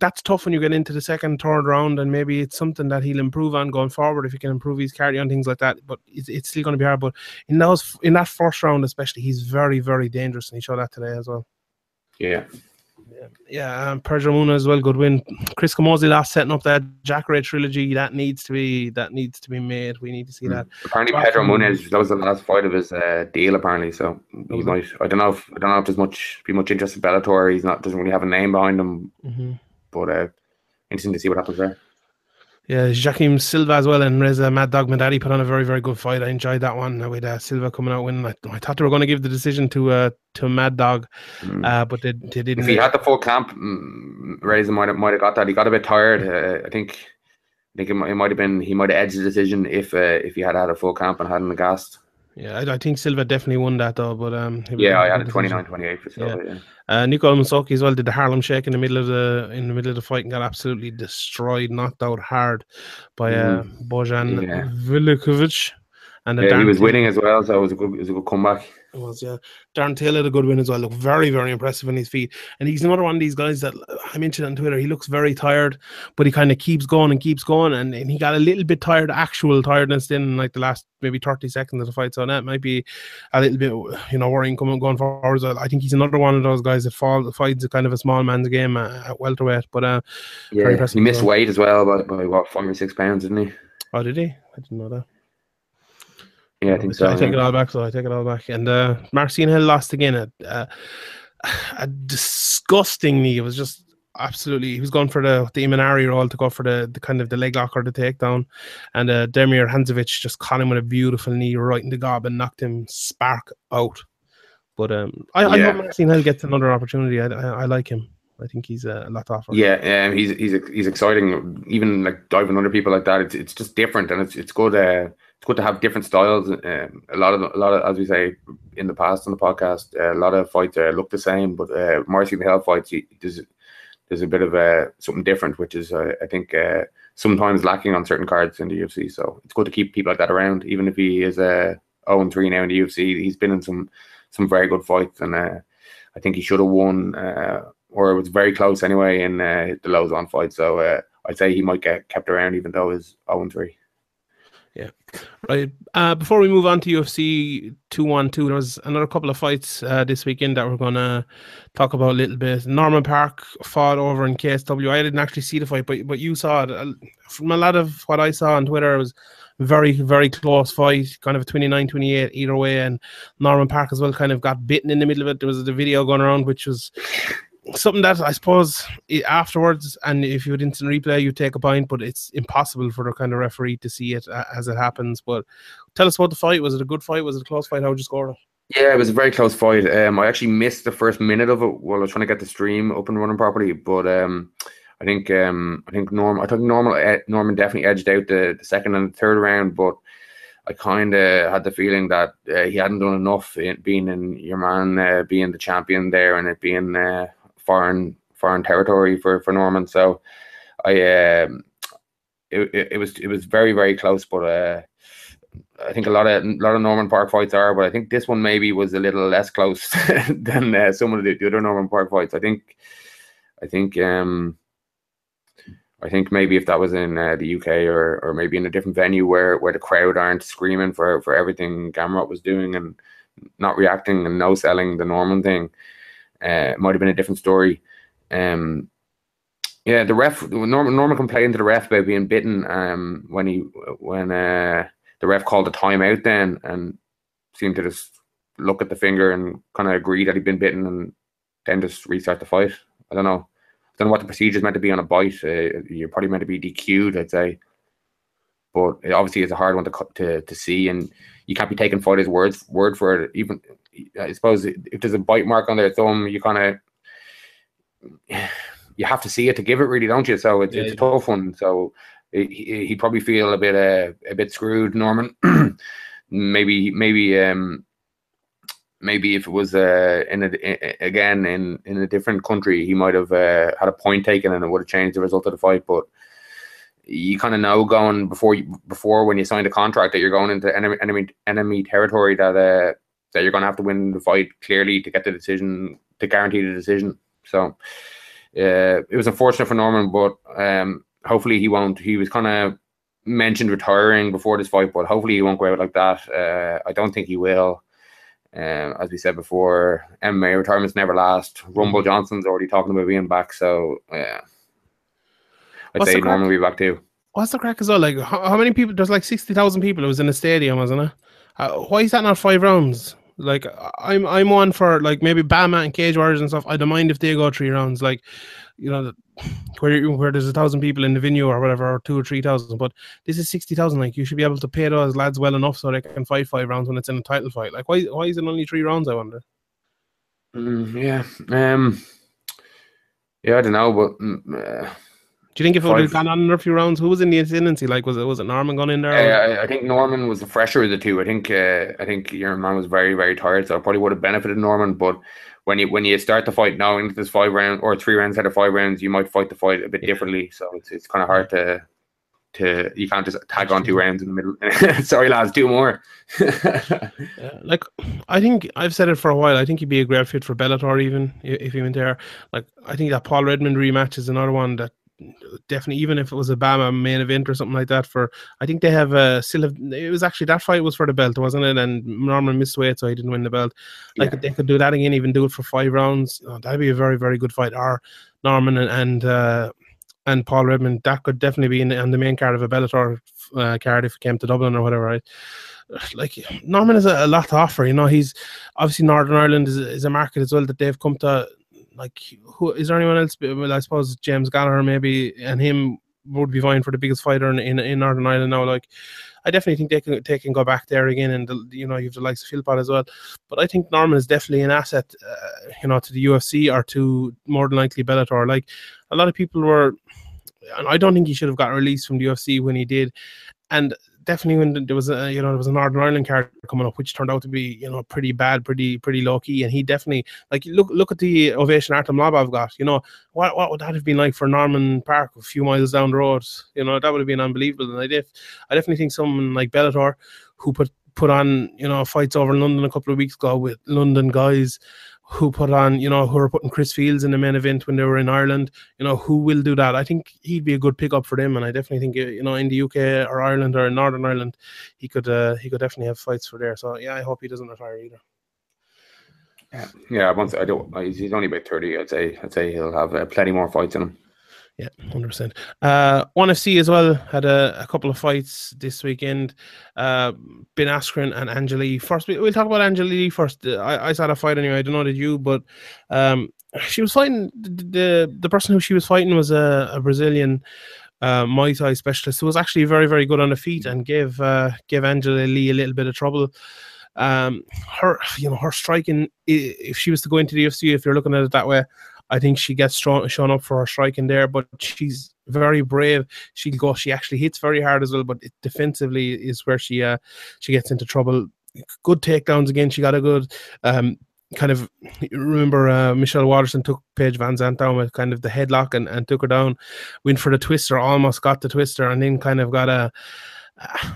that's tough when you get into the second, third round, and maybe it's something that he'll improve on going forward if he can improve his carry and things like that. But it's, it's still going to be hard. But in those, in that first round especially, he's very, very dangerous, and he showed that today as well. Yeah, yeah, um, Pedro Munhoz as well. Good win. Chris Camozzi last setting up that Jacare trilogy. That needs to be that needs to be made. We need to see mm. that. Apparently, Pedro Munhoz that was the last fight of his uh, deal. Apparently, so he might. I don't know if I don't know if there's much be much interest in Bellator. He's not doesn't really have a name behind him. Mm-hmm. But uh, interesting to see what happens there. Yeah, Joaquim Silva as well and Reza Mad Dog Madadi put on a very, very good fight. I enjoyed that one with uh, Silva coming out winning. I, I, thought they were going to give the decision to uh, to Mad Dog, mm. uh, but they, they didn't. If he had the full camp, mm, Reza might have, might have got that. He got a bit tired. Uh, I think I think it might, it might have been he might have edged the decision if uh, if he had had a full camp and hadn't gassed. Yeah, I, I, think Silva definitely won that though. But um, yeah, I had a 29-28 for Silva. Yeah. yeah. Uh, Nico Musoke as well did the Harlem Shake in the middle of the in the middle of the fight and got absolutely destroyed, knocked out hard by uh, mm. Bojan yeah. And yeah, he was winning as well, so it was a good, it was a good comeback. It was, yeah. Darren Taylor had a good win as well. Looked very, very impressive on his feet. And he's another one of these guys that I mentioned on Twitter. He looks very tired, but he kind of keeps going and keeps going. And, and he got a little bit tired, actual tiredness in like the last maybe 30 seconds of the fight. So that might be a little bit, you know, worrying coming going forward. So I think he's another one of those guys that fall, fights a kind of a small man's game at welterweight. But uh, yeah, he missed weight as well by, by what, five or six pounds, didn't he? Oh, did he? I didn't know that. Yeah, I think so. I take it all back. So I take it all back. And uh, Marcin Held lost again. A, a, a disgustingly, it was just absolutely. He was going for the the Imanari roll to go for the, the kind of the leg lock or the takedown, and uh, Damir Hadzovic just caught him with a beautiful knee right in the gob and knocked him spark out. But um, I, yeah. I hope Marcin Held gets another opportunity. I, I, I like him. I think he's uh, a lot tougher. Yeah, um, he's he's he's exciting. Even like diving under people like that, it's it's just different, and it's it's good. Uh, good to have different styles. Um, a lot of a lot of as we say in the past on the podcast, uh, a lot of fights uh, look the same, but uh, Marcin Held fights he, there's there's a bit of uh, something different, which is uh, I think uh, sometimes lacking on certain cards in the UFC. So it's good to keep people like that around, even if he is uh, 0 3 now in the UFC. He's been in some some very good fights, and uh, I think he should have won, or it was very close anyway in the Lauzon fight. So uh, I'd say he might get kept around, even though he's 0 3. Yeah. Right. Uh, before we move on to UFC 212, there was another couple of fights uh, this weekend that we're going to talk about a little bit. Norman Parke fought over in KSW. I didn't actually see the fight, but, but you saw it. Uh, from a lot of what I saw on Twitter, it was very, very close fight, kind of a 29 28 either way. And Norman Parke as well kind of got bitten in the middle of it. There was a video going around, which was something that I suppose afterwards, and if you would instant replay, you take a point, but it's impossible for the kind of referee to see it as it happens. But tell us about the fight. Was it a good fight? Was it a close fight? How would you score it? Yeah, it was a very close fight. Um, I actually missed the first minute of it while I was trying to get the stream up and running properly. But um, I think um, I think Norm, I think Norman, Norman definitely edged out the, the second and the third round, but I kind of had the feeling that uh, he hadn't done enough in being in your man uh, being the champion there and it being uh, foreign foreign territory for for Norman. So I um, it, it, it was it was very very close, but uh, I think a lot of a lot of Norman Parke fights are, but I think this one maybe was a little less close than uh, some of the, the, other Norman Parke fights. I think I think um I think maybe if that was in uh, the UK or or maybe in a different venue where where the crowd aren't screaming for for everything Gamrot was doing and not reacting and no selling the Norman thing uh, might have been a different story. Um, yeah, the ref Norman, Norman complained to the ref about being bitten um, when he when uh, the ref called a timeout then and seemed to just look at the finger and kind of agree that he'd been bitten and then just restart the fight. I don't know. I don't know what the procedure is meant to be on a bite. Uh, you're probably meant to be DQ'd, I'd say. But it obviously it's a hard one to to to see, and you can't be taking fighters' words word for it. Even I suppose if there's a bite mark on their thumb, you kind of you have to see it to give it, really, don't you? So it's, yeah. it's a tough one. So he, he'd probably feel a bit uh, a bit screwed, Norman. maybe maybe um maybe if it was uh in a, again in in a different country, he might have uh, had a point taken and it would have changed the result of the fight. But you kind of know going before you before when you sign the contract that you're going into enemy enemy enemy territory that uh that you're going to have to win the fight clearly to get the decision to guarantee the decision. So uh, it was unfortunate for Norman, but um, hopefully he won't. He was kind of mentioned retiring before this fight, but hopefully he won't go out like that. Uh, I don't think he will. Um, as we said before, MMA retirements never last. Rumble. Johnson's already talking about being back, so yeah, I'd What's say Norman will be back too. What's the crack as well? Like, how, how many people? There's like sixty thousand people. It was in a stadium, wasn't it? Uh, why is that not five rounds? Like I'm I'm one for like maybe BAMMA and Cage Warriors and stuff. I don't mind if they go three rounds. Like you know where where there's a thousand people in the venue or whatever, or two or three thousand. But this is sixty thousand. Like you should be able to pay those lads well enough so they can fight five rounds when it's in a title fight. Like why why is it only three rounds? I wonder. Mm, yeah. Um. Yeah, I don't know, but. Mm, uh do you think if it would have gone on a few rounds, who was in the ascendancy? Like, was it was it Norman going in there? Yeah, I, I, think Norman was the fresher of the two. I think uh, I think your man was very very tired, so it probably would have benefited Norman. But when you when you start the fight knowing there's five rounds or three rounds out of five rounds, you might fight the fight a bit yeah. differently. So it's it's kind of hard to to you can't just tag on two rounds in the middle. Sorry, lads, two more. yeah, like I think I've said it for a while. I think he'd be a great fit for Bellator, even if he went there. Like I think that Paul Redmond rematch is another one that definitely even if it was a BAMMA main event or something like that for I think they have a still have it was actually that fight was for the belt wasn't it? And Norman missed weight so he didn't win the belt. Like yeah. they could do that again even do it for five rounds. Oh, that'd be a very very good fight. Or Norman and and, uh, and Paul Redmond that could definitely be in the, on the main card of a Bellator uh, card if it came to Dublin or whatever right? Like Norman has a, a, lot to offer you know? He's obviously Northern Ireland is, is a market as well that they've come to like who is there anyone else? Well, I suppose James Gallagher maybe, and him would be vying for the biggest fighter in, in, in Northern Ireland now. Like, I definitely think they can they can go back there again, and the, you know you have the likes of Philpott as well. But I think Norman is definitely an asset, uh, you know, to the UFC or to more than likely Bellator. Like a lot of people were, and I don't think he should have got released from the UFC when he did, and definitely when there was a you know there was a Northern Ireland card coming up, which turned out to be you know pretty bad, pretty pretty low key, and he definitely like look look at the ovation Artem Lobov got. You know what what would that have been like for Norman Parke a few miles down the road? You know that would have been unbelievable. And I def I definitely think someone like Bellator who put put on you know fights over in London a couple of weeks ago with London guys who put on, you know, who are putting Chris Fields in the main event when they were in Ireland, you know, who will do that. I think he'd be a good pickup for them, and I definitely think, you know, in the UK or Ireland or in Northern Ireland, he could uh, he could definitely have fights for there. So yeah, I hope he doesn't retire either. Yeah, yeah. Once I don't, he's only about thirty. I'd say I'd say he'll have uh, plenty more fights in him. Yeah, hundred percent. Uh, ONE FC as well had a, a, couple of fights this weekend. Uh, Ben Askren and Angela Lee. First, we'll talk about Angela Lee first. I, I saw the fight anyway. I don't know did you, but um, she was fighting the, the, the person who she was fighting was a, a Brazilian uh, Muay Thai specialist who was actually very very good on the feet and gave uh, gave Angela Lee a little bit of trouble. Um, her you know her striking if she was to go into the UFC if you're looking at it that way I think she gets strong, shown up for her striking there, but she's very brave. She'll go. She actually hits very hard as well, but defensively is where she uh she gets into trouble. Good takedowns again. She got a good um kind of remember uh, Michelle Waterson took Paige VanZant down with kind of the headlock and, and took her down, went for the twister, almost got the twister, and then kind of got a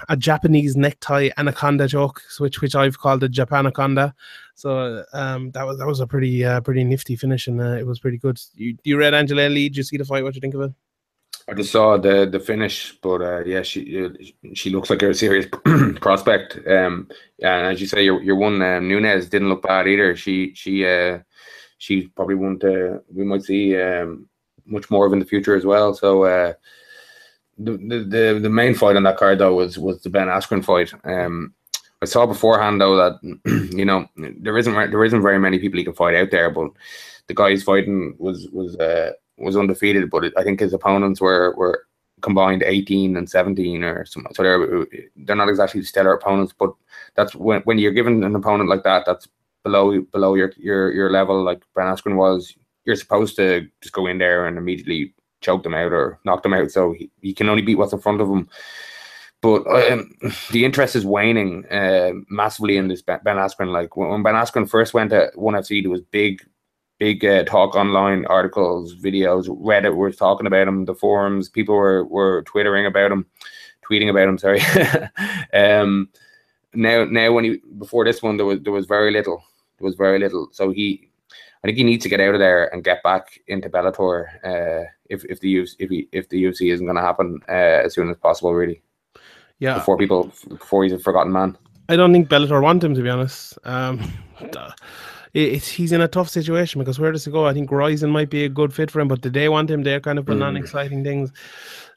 a Japanese necktie anaconda choke, which which I've called the Japanaconda. So um, that was that was a pretty uh, pretty nifty finish, and uh, it was pretty good. You you read Angela Lee? Did you see the fight? What do you think of it? I just saw the the finish, but uh, yeah, she uh, she looks like a serious prospect. Um, and as you say, your your one um, Nunes didn't look bad either. She she uh she probably won't. Uh, we might see um, much more of in the future as well. So uh, the, the the main fight on that card though was was the Ben Askren fight. Um, I saw beforehand though that you know there isn't there isn't very many people he can fight out there, but the guy he's fighting was was uh, was undefeated. But I think his opponents were were combined 18 and 17 or something. So they're they're not exactly stellar opponents, but that's when when you're given an opponent like that, that's below below your your your level, like Ben Askren was. You're supposed to just go in there and immediately choke them out or knock them out. So he, he can only beat what's in front of him. But um, the interest is waning uh, massively in this Ben Askren. Like when Ben Askren first went to ONE FC, there was big, big uh, talk online, articles, videos. Reddit was talking about him. The forums, people were were twittering about him, tweeting about him. Sorry. um, now, now when he before this one, there was there was very little. There was very little. So he, I think he needs to get out of there and get back into Bellator. Uh, if if the UFC if he, if the UFC isn't going to happen uh, as soon as possible, really. Yeah. Before people, before he's a forgotten man. I don't think Bellator want him to be honest. Um, it's he's in a tough situation because where does he go? I think Rizin might be a good fit for him, but do they want him? They're kind of putting mm. on exciting things.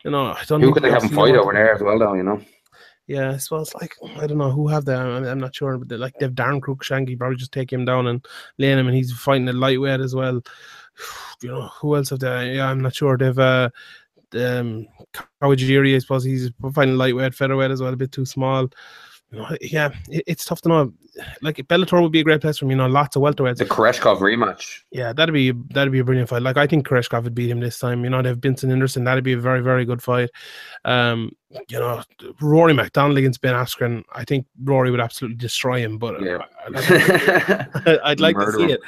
You know, I don't. Who could they have him fight over there as well, though? You know. Yeah, so it's like I don't know who have that. I'm, I'm not sure, but like they've Daron Cruickshank, probably just take him down and lay him, and he's fighting a lightweight as well. You know who else have they? Yeah, I'm not sure. They've uh, um, Kawajiri, I suppose he's fighting lightweight, featherweight as well, a bit too small. You know, yeah, it, it's tough to know. Like Bellator would be a great place for him. You know, lots of welterweights. The Koreshkov rematch. Yeah, that'd be that'd be a brilliant fight. Like I think Koreshkov would beat him this time. You know, they've Benson Henderson. That'd be a very very good fight. Um, you know, Rory MacDonald against Ben Askren. I think Rory would absolutely destroy him. But yeah. I, I'd like Murder. to see it.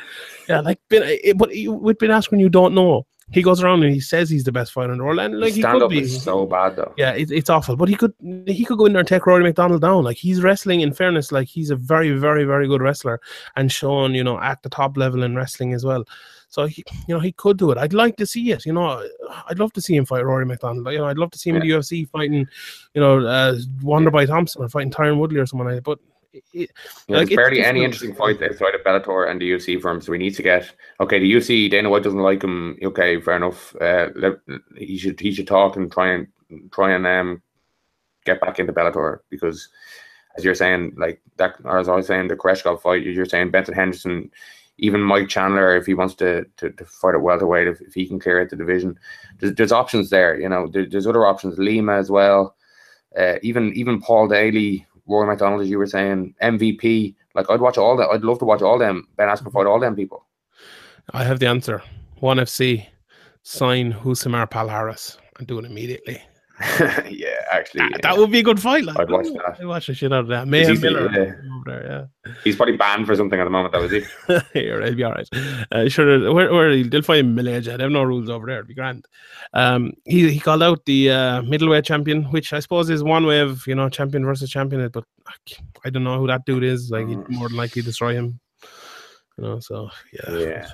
Yeah, like Ben, but with Ben Askren, you don't know he goes around and he says he's the best fighter in the world, and like he stand could up be. is so bad though. Yeah, it, it's awful. But he could he could go in there and take Rory MacDonald down. Like he's wrestling. In fairness, like he's a very very very good wrestler and shown you know at the top level in wrestling as well. So he, you know, he could do it. I'd like to see it. You know, I'd love to see him fight Rory MacDonald. You know, I'd love to see him yeah. in the UFC fighting, you know, uh, Wonderboy. Thompson or fighting Tyron Woodley or someone like that. But it, yeah, like, there's barely any interesting fights outside of Bellator and the UFC for him. So we need to get okay. The UFC Dana White doesn't like him. Okay, fair enough. Uh, he should he should talk and try and try and um get back into Bellator because as you're saying, like that, or as I was saying, the Koreshkov fight, you're saying Benson Henderson, even Mike Chandler, if he wants to to, to fight at welterweight, if, if he can clear out the division, there's, there's options there. You know, there, there's other options. Lima as well. Uh, even even Paul Daley Rory MacDonald, as you were saying, MVP. Like I'd watch all that. I'd love to watch all them. Ben Askren all them people. I have the answer. One FC, sign Rousimar Palhares and do it immediately. yeah, actually, that, yeah. that, would be a good fight. Like, I'd watch that. I'd watch the shit out of that. Mayhem Miller yeah. there, yeah. He's probably banned for something at the moment, though, is he? yeah, right, he'll be all right. Uh, sure, where, where they'll find Malaysia. They have no rules over there. It'd be grand. Um, he he called out the uh, middleweight champion, which I suppose is one way of you know champion versus champion. But I don't know who that dude is. Like, he'd more than likely destroy him. You know, so yeah. Yeah.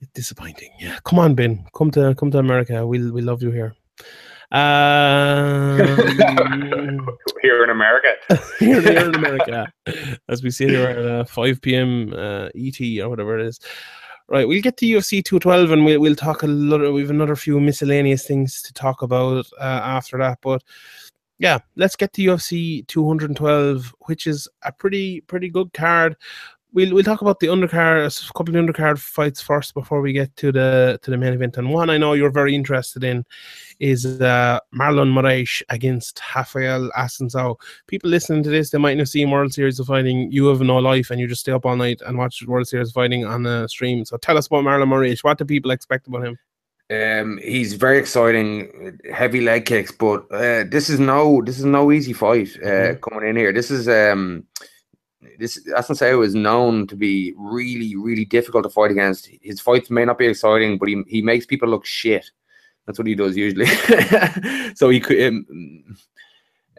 It's disappointing. Yeah, come on, Ben. Come to come to America. We'll we love you here. Um, here in America. here, here, in America. As we see here at uh, 5 p.m. Uh, ET or whatever it is. Right, we'll get to UFC 212 and we'll, we'll talk a little. We have another few miscellaneous things to talk about uh, after that. But yeah, let's get to UFC 212, which is a pretty pretty good card we'll we'll talk about the undercard, a couple of undercard fights first before we get to the to the main event. And one I know you're very interested in is uh, Marlon Moraes against Rafael Assunção. People listening to this, they might not seen World Series of Fighting. You have no life, and you just stay up all night and watch World Series of Fighting on the stream. So tell us about Marlon Moraes. What do people expect about him? Um, he's very exciting, heavy leg kicks, but uh, this is no this is no easy fight uh, mm-hmm. coming in here. This is um this Assunção is known to be really, really difficult to fight against. His fights may not be exciting, but he, he makes people look shit. That's what he does usually. so he could um,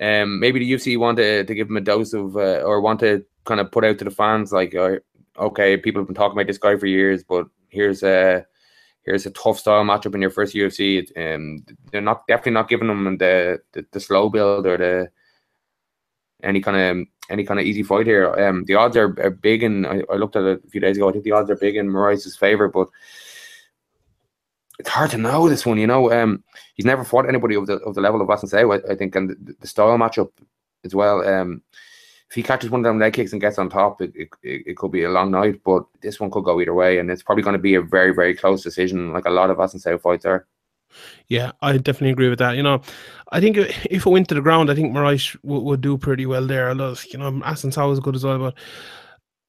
um, maybe the UFC want to, to give him a dose of uh, or want to kind of put out to the fans like, uh, okay, people have been talking about this guy for years, but here's a here's a tough style matchup in your first UFC. Um, they're not definitely not giving him the, the, the slow build or the any kind of any kind of easy fight here. Um, the odds are, are big, and I, I, looked at it a few days ago. I think the odds are big in Moraes' favor, but it's hard to know this one. You know, um, he's never fought anybody of the of the level of Assunção, I, I think, and the, the, style matchup as well. Um, if he catches one of them leg kicks and gets on top, it, it, it could be a long night. But this one could go either way, and it's probably going to be a very very close decision, like a lot of Assunção fights are. Yeah, I definitely agree with that. You know, I think if it went to the ground, I think Moraes would, would do pretty well there. I love, you know, Assunção is good as well, but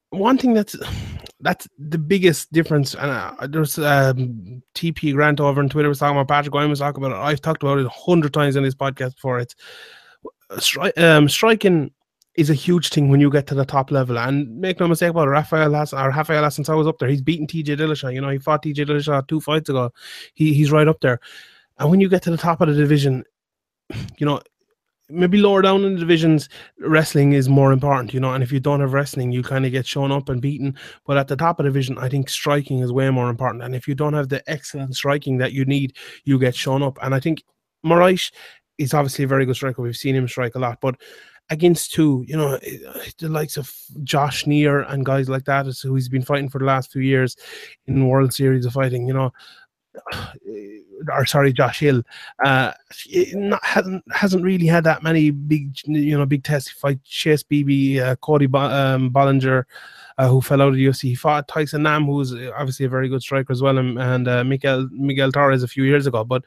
one thing that's that's the biggest difference, and uh, there's um, TP Grant over on Twitter was talking about Patrick I was talking about it. I've talked about it a hundred times in this podcast before. It's stri- um, striking is a huge thing when you get to the top level. And make no mistake about it, Rafael Has or Rafael Assunção was up there. He's beaten TJ Dillashaw. You know, he fought TJ Dillashaw two fights ago. He he's right up there. And when you get to the top of the division, you know, maybe lower down in the divisions, wrestling is more important, you know. And if you don't have wrestling, you kind of get shown up and beaten. But at the top of the division, I think striking is way more important. And if you don't have the excellent striking that you need, you get shown up. And I think Moraes is obviously a very good striker. We've seen him strike a lot, but against two, you know, eh, the likes of Josh Neer and guys like that, who he's been fighting for the last few years in World Series of Fighting, you know, or sorry, Josh Hill, uh, not, hasn't hasn't really had that many big, you know, big test fight. Chase BB, uh, Cody um, Bollinger, uh, who fell out of the UFC. He fought Tyson Nam, who's obviously a very good striker as well, and, and uh, Miguel Miguel Torres a few years ago. But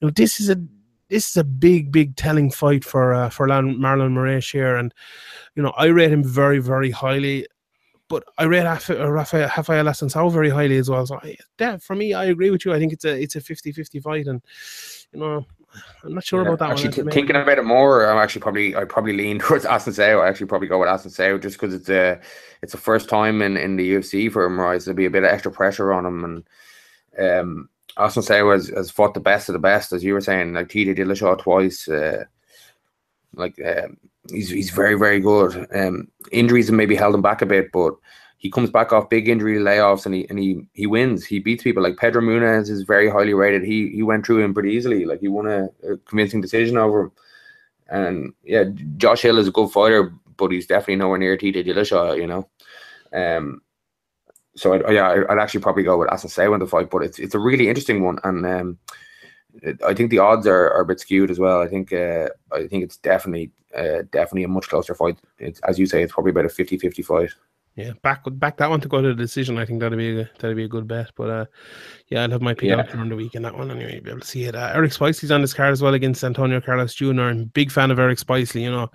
you know, this is a this is a big, big telling fight for uh, for Marlon Moraes here, and you know I rate him very, very highly. But I rate Rafael, Rafael, Assunção very highly as well. So I, yeah, for me, I agree with you. I think it's a it's a 50-50 fight, and you know I'm not sure yeah, about that. Actually, one, thinking about it more, I'm actually probably I probably lean towards Assunção. I actually probably go with Assunção just because it's a it's the first time in, in the UFC for him. Right, there'll be a bit of extra pressure on him, and um, Assunção has, has fought the best of the best, as you were saying, like TJ Dillashaw twice. Uh, like um, he's he's very very good. Um, injuries have maybe held him back a bit, but he comes back off big injury layoffs and he and he he wins. He beats people like Pedro Munhoz is very highly rated. He he went through him pretty easily. Like he won a, a convincing decision over him. And yeah, Josh Hill is a good fighter, but he's definitely nowhere near TJ Dillashaw. You know, um, so I, yeah, I'd actually probably go with Assunção in the fight, but it's it's a really interesting one, and um, I think the odds are, are a bit skewed as well. I think uh, I think it's definitely uh, definitely a much closer fight. It's as you say, it's probably about a 50-50 fight yeah, back back that one to go to the decision. I think that'd be a that'd be a good bet. But uh, yeah, I'll have my pick yeah. out during the week in that one anyway. You'll be able to see it. Uh, Eric Spicely's on this card as well against Antonio Carlos Jr. I'm big fan of Eric Spicely. You know,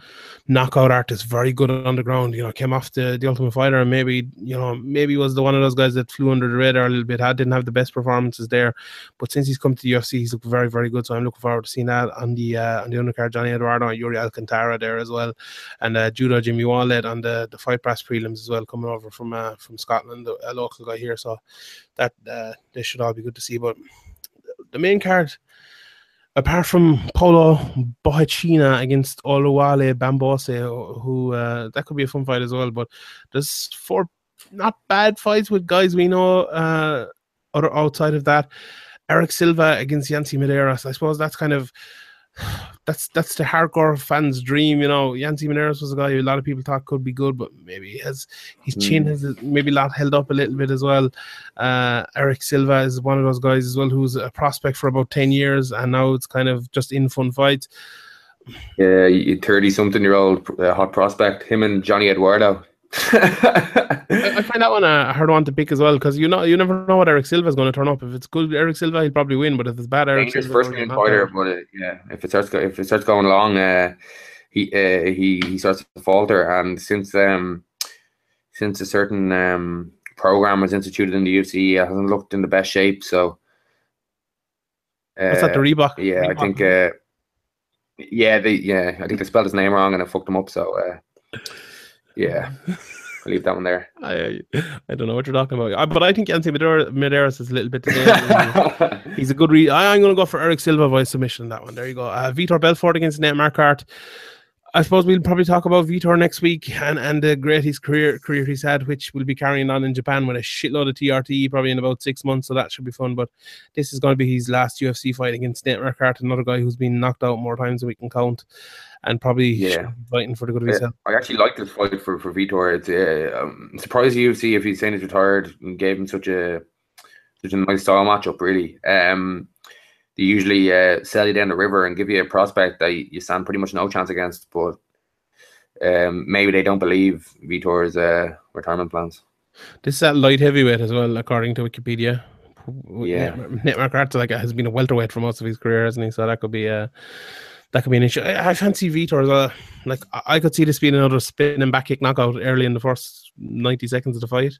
knockout artist, very good on the ground. You know, came off the, the Ultimate Fighter and maybe you know maybe was the one of those guys that flew under the radar a little bit. Had didn't have the best performances there, but since he's come to the UFC, he's looked very very good. So I'm looking forward to seeing that on the uh, on the undercard. Johnny Eduardo and Yuri Alcantara there as well, and uh, Judo Jimmy Wallhead on the the fight pass prelims as well coming over from. Uh, from Scotland, a local guy here. So that uh, this should all be good to see. But the main card, apart from Paulo Borrachinha against Oluwale Bamgbose, who uh, that could be a fun fight as well. But there's four not bad fights with guys we know uh, outside of that. Erick Silva against Yancy Medeiros. I suppose that's kind of that's that's the hardcore fans' dream, you know. Yancy Medeiros was a guy who a lot of people thought could be good, but maybe has his chin mm. has maybe a lot held up a little bit as well. Uh, Erick Silva is one of those guys as well who's a prospect for about ten years, and now it's kind of just in fun fights. Yeah, thirty something year old uh, hot prospect. Him and Johnny Eduardo. I, I, find that one a hard one to pick as well because you know you never know what Erick Silva is going to turn up. If it's good Erick Silva, he'll probably win. But if it's bad Erick Silva, first game fighter. But uh, yeah, if it starts go, if it starts going along, uh, he uh, he he starts to falter. And since um since a certain um program was instituted in the UFC, he hasn't looked in the best shape. So uh, what's that? The Reebok. Yeah, Reebok. I think. Uh, yeah, they yeah, I think they spelled his name wrong and it fucked him up. So. Uh, yeah. I'll leave that one there. I I don't know what you're talking about, but I think Yancy Medeiros is a little bit today. He's a good read. I'm going to go for Erick Silva by submission. That one. There you go. Uh, Vitor Belfort against Nate Marquardt. I suppose we'll probably talk about Vitor next week and, and the great his career career he's had, which will be carrying on in Japan with a shitload of TRT probably in about six months. So that should be fun. But this is going to be his last UFC fight against Nate Marquardt, another guy who's been knocked out more times than we can count, and probably Yeah. fighting for the good of himself. I actually like this fight for for Vitor. It's uh, um, surprised the UFC if he's saying he's retired and gave him such a such a nice style matchup. Really, um, they usually uh, sell you down the river and give you a prospect that you stand pretty much no chance against. But um, maybe they don't believe Vitor's uh, retirement plans. This is at light heavyweight as well, according to Wikipedia. Yeah. Nate Marquardt like has been a welterweight for most of his career, hasn't he? So that could be a that could be an issue. I, I fancy Vitor as well. Like I, could see this being another spinning back kick knockout early in the first ninety seconds of the fight,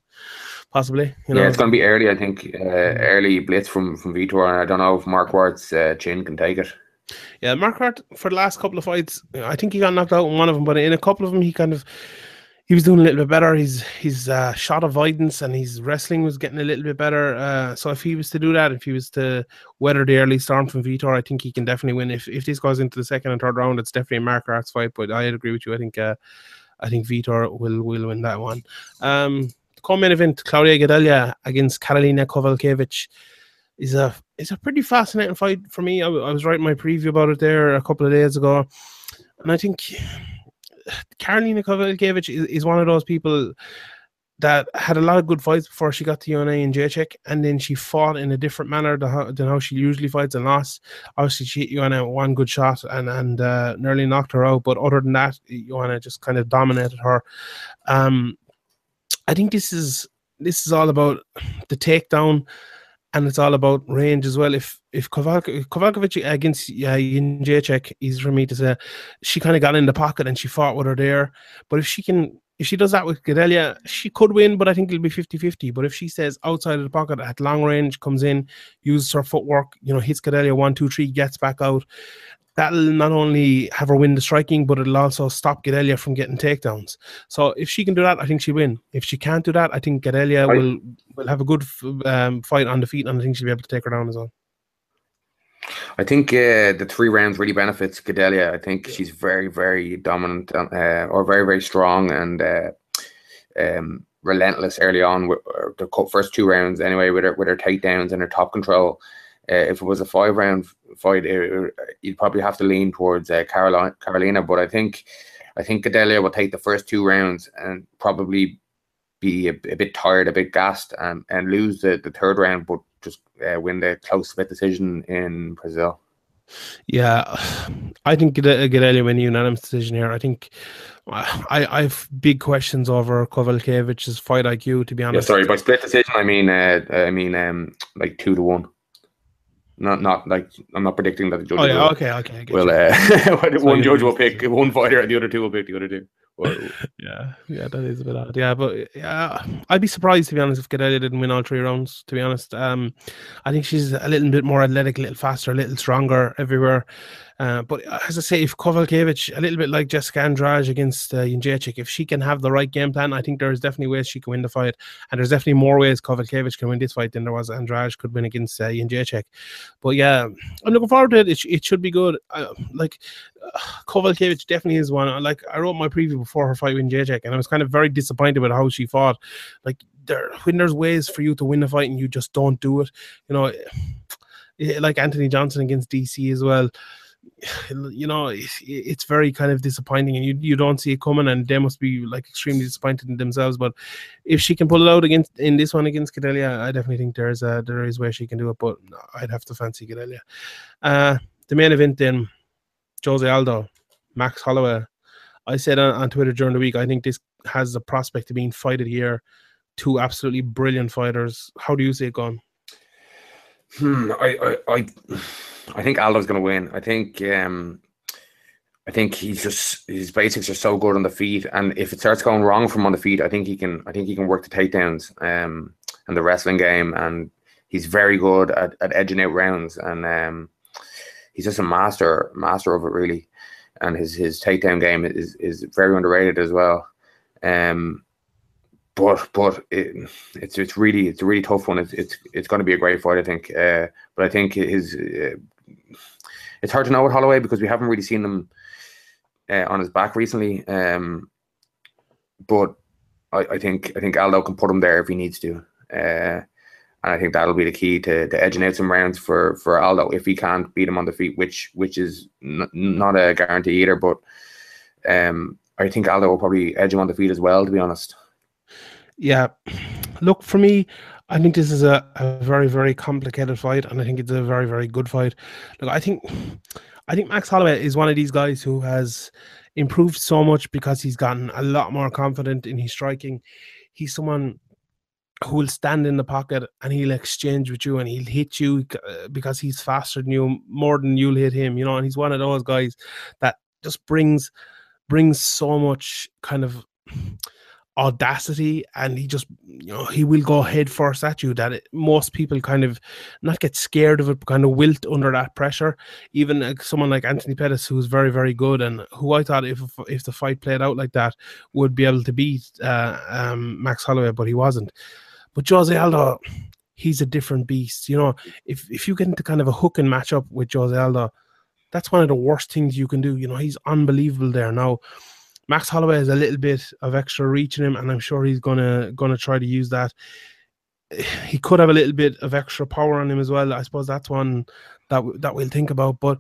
possibly. You know, yeah, it's going to be early. I think uh, early blitz from from Vitor, and I don't know if Marquardt's uh, chin can take it. Yeah, Marquardt for the last couple of fights, I think he got knocked out in one of them, but in a couple of them, he kind of he was doing a little bit better. His his uh, shot avoidance and his wrestling was getting a little bit better. Uh, so if he was to do that, if he was to weather the early storm from Vitor, I think he can definitely win. If if this goes into the second and third round, it's definitely a Marquardt's fight. But I agree with you. I think uh, I think Vitor will will win that one. Um, the co-main event: Claudia Gadelha against Karolina Kowalkiewicz is a is a pretty fascinating fight for me. I was writing my preview about it there a couple of days ago, and I think Karolina Kowalkiewicz is, is one of those people that had a lot of good fights before she got to Joanna and Jacek, and then she fought in a different manner than how, than how she usually fights and lost. Obviously, she hit Joanna one good shot and and uh, nearly knocked her out, but other than that, Joanna just kind of dominated her. Um, I think this is this is all about the takedown and it's all about range as well. If if Kovalk- Kovalkovic against uh, Jacek, easy for me to say, she kind of got in the pocket and she fought with her there. But if she can, if she does that with Gadelha, she could win, but I think it'll be 50 50. But if she says outside of the pocket at long range, comes in, uses her footwork, you know, hits Gadelha one, two, three, gets back out, that'll not only have her win the striking, but it'll also stop Gadelha from getting takedowns. So if she can do that, I think she'll win. If she can't do that, I think Gadelha Right. will will have a good um, fight on the feet, and I think she'll be able to take her down as well. I think uh, the three rounds really benefits Gadelha. I think she's very, very dominant uh, or very, very strong and uh, um, relentless early on with uh, the first two rounds anyway with her with her takedowns and her top control. Uh, if it was a five round fight, it, you'd probably have to lean towards uh, Karolina, Karolina. But I think I think Gadelha will take the first two rounds and probably be a, a bit tired, a bit gassed, and, and lose the, the third round, but just uh, win the close split decision in Brazil. Yeah, I think Gade- Gadelha win a unanimous decision here. I think I I have big questions over Kowalkiewicz's fight IQ. To be Yeah, honest, sorry, by split decision, I mean, uh, I mean, um, like two to one. Not, not like I'm not predicting that the judge Oh yeah, will, okay, okay. I get will uh, one judge will pick one fighter and the other two will pick the other two. Yeah, yeah, that is a bit odd. Yeah, but yeah, I'd be surprised to be honest if Gadelha didn't win all three rounds. To be honest, um, I think she's a little bit more athletic, a little faster, a little stronger everywhere. Uh, but as I say, if Kowalkiewicz, a little bit like Jessica Andrade against uh, Jędrzejczyk, if she can have the right game plan, I think there's definitely ways she can win the fight, and there's definitely more ways Kowalkiewicz can win this fight than there was Andrade could win against uh, Jędrzejczyk. But yeah, I'm looking forward to it. It, it should be good. Uh, like Kowalkiewicz definitely is one. Like I wrote my preview before her fight with Jacek, and I was kind of very disappointed with how she fought. Like there, when there's ways for you to win a fight and you just don't do it, you know, eh, like Anthony Johnson against DC as well. You know, it's, very kind of disappointing, and you you don't see it coming, and they must be like extremely disappointed in themselves. But if she can pull it out against in this one against Gadelha, I definitely think there's a there is where she can do it. But I'd have to fancy Gadelha. Uh, the main event then. Jose Aldo, Max Holloway. I said on, on Twitter during the week, I think this has the prospect of being fighted here. Two absolutely brilliant fighters. How do you see it going? Hmm, I, I, I, I think Aldo's going to win. I think, um, I think he's just his basics are so good on the feet, and if it starts going wrong from on the feet, I think he can. I think he can work the takedowns, um, and the wrestling game, and he's very good at, at edging out rounds, and um, he's just a master, master of it really, and his his takedown game is is very underrated as well. Um, but but it, it's it's really it's a really tough one. It's it's it's going to be a great fight, I think. Uh, but I think his uh, it's hard to know with Holloway because we haven't really seen him uh, on his back recently. Um, but I, I, think I think Aldo can put him there if he needs to. And I think that'll be the key to, to edging out some rounds for, for Aldo if he can't beat him on the feet, which which is n- not a guarantee either. But um, I think Aldo will probably edge him on the feet as well. To be honest. Yeah, look for me. I think this is a, a very very complicated fight, and I think it's a very very good fight. Look, I think I think Max Holloway is one of these guys who has improved so much because he's gotten a lot more confident in his striking. He's someone who will stand in the pocket and he'll exchange with you and he'll hit you uh, because he's faster than you more than you'll hit him you know and he's one of those guys that just brings brings so much kind of audacity and he just you know he will go head first at you that it, most people kind of not get scared of it but kind of wilt under that pressure. Even like someone like Anthony Pettis who's very very good and who I thought if if the fight played out like that would be able to beat uh, um, Max Holloway but he wasn't but Jose Aldo he's a different beast you know if if you get into kind of a hook hooking matchup with Jose Aldo that's one of the worst things you can do you know he's unbelievable there now Max Holloway has a little bit of extra reach in him, and I'm sure he's gonna gonna try to use that. He could have a little bit of extra power on him as well. I suppose that's one that that we'll think about. But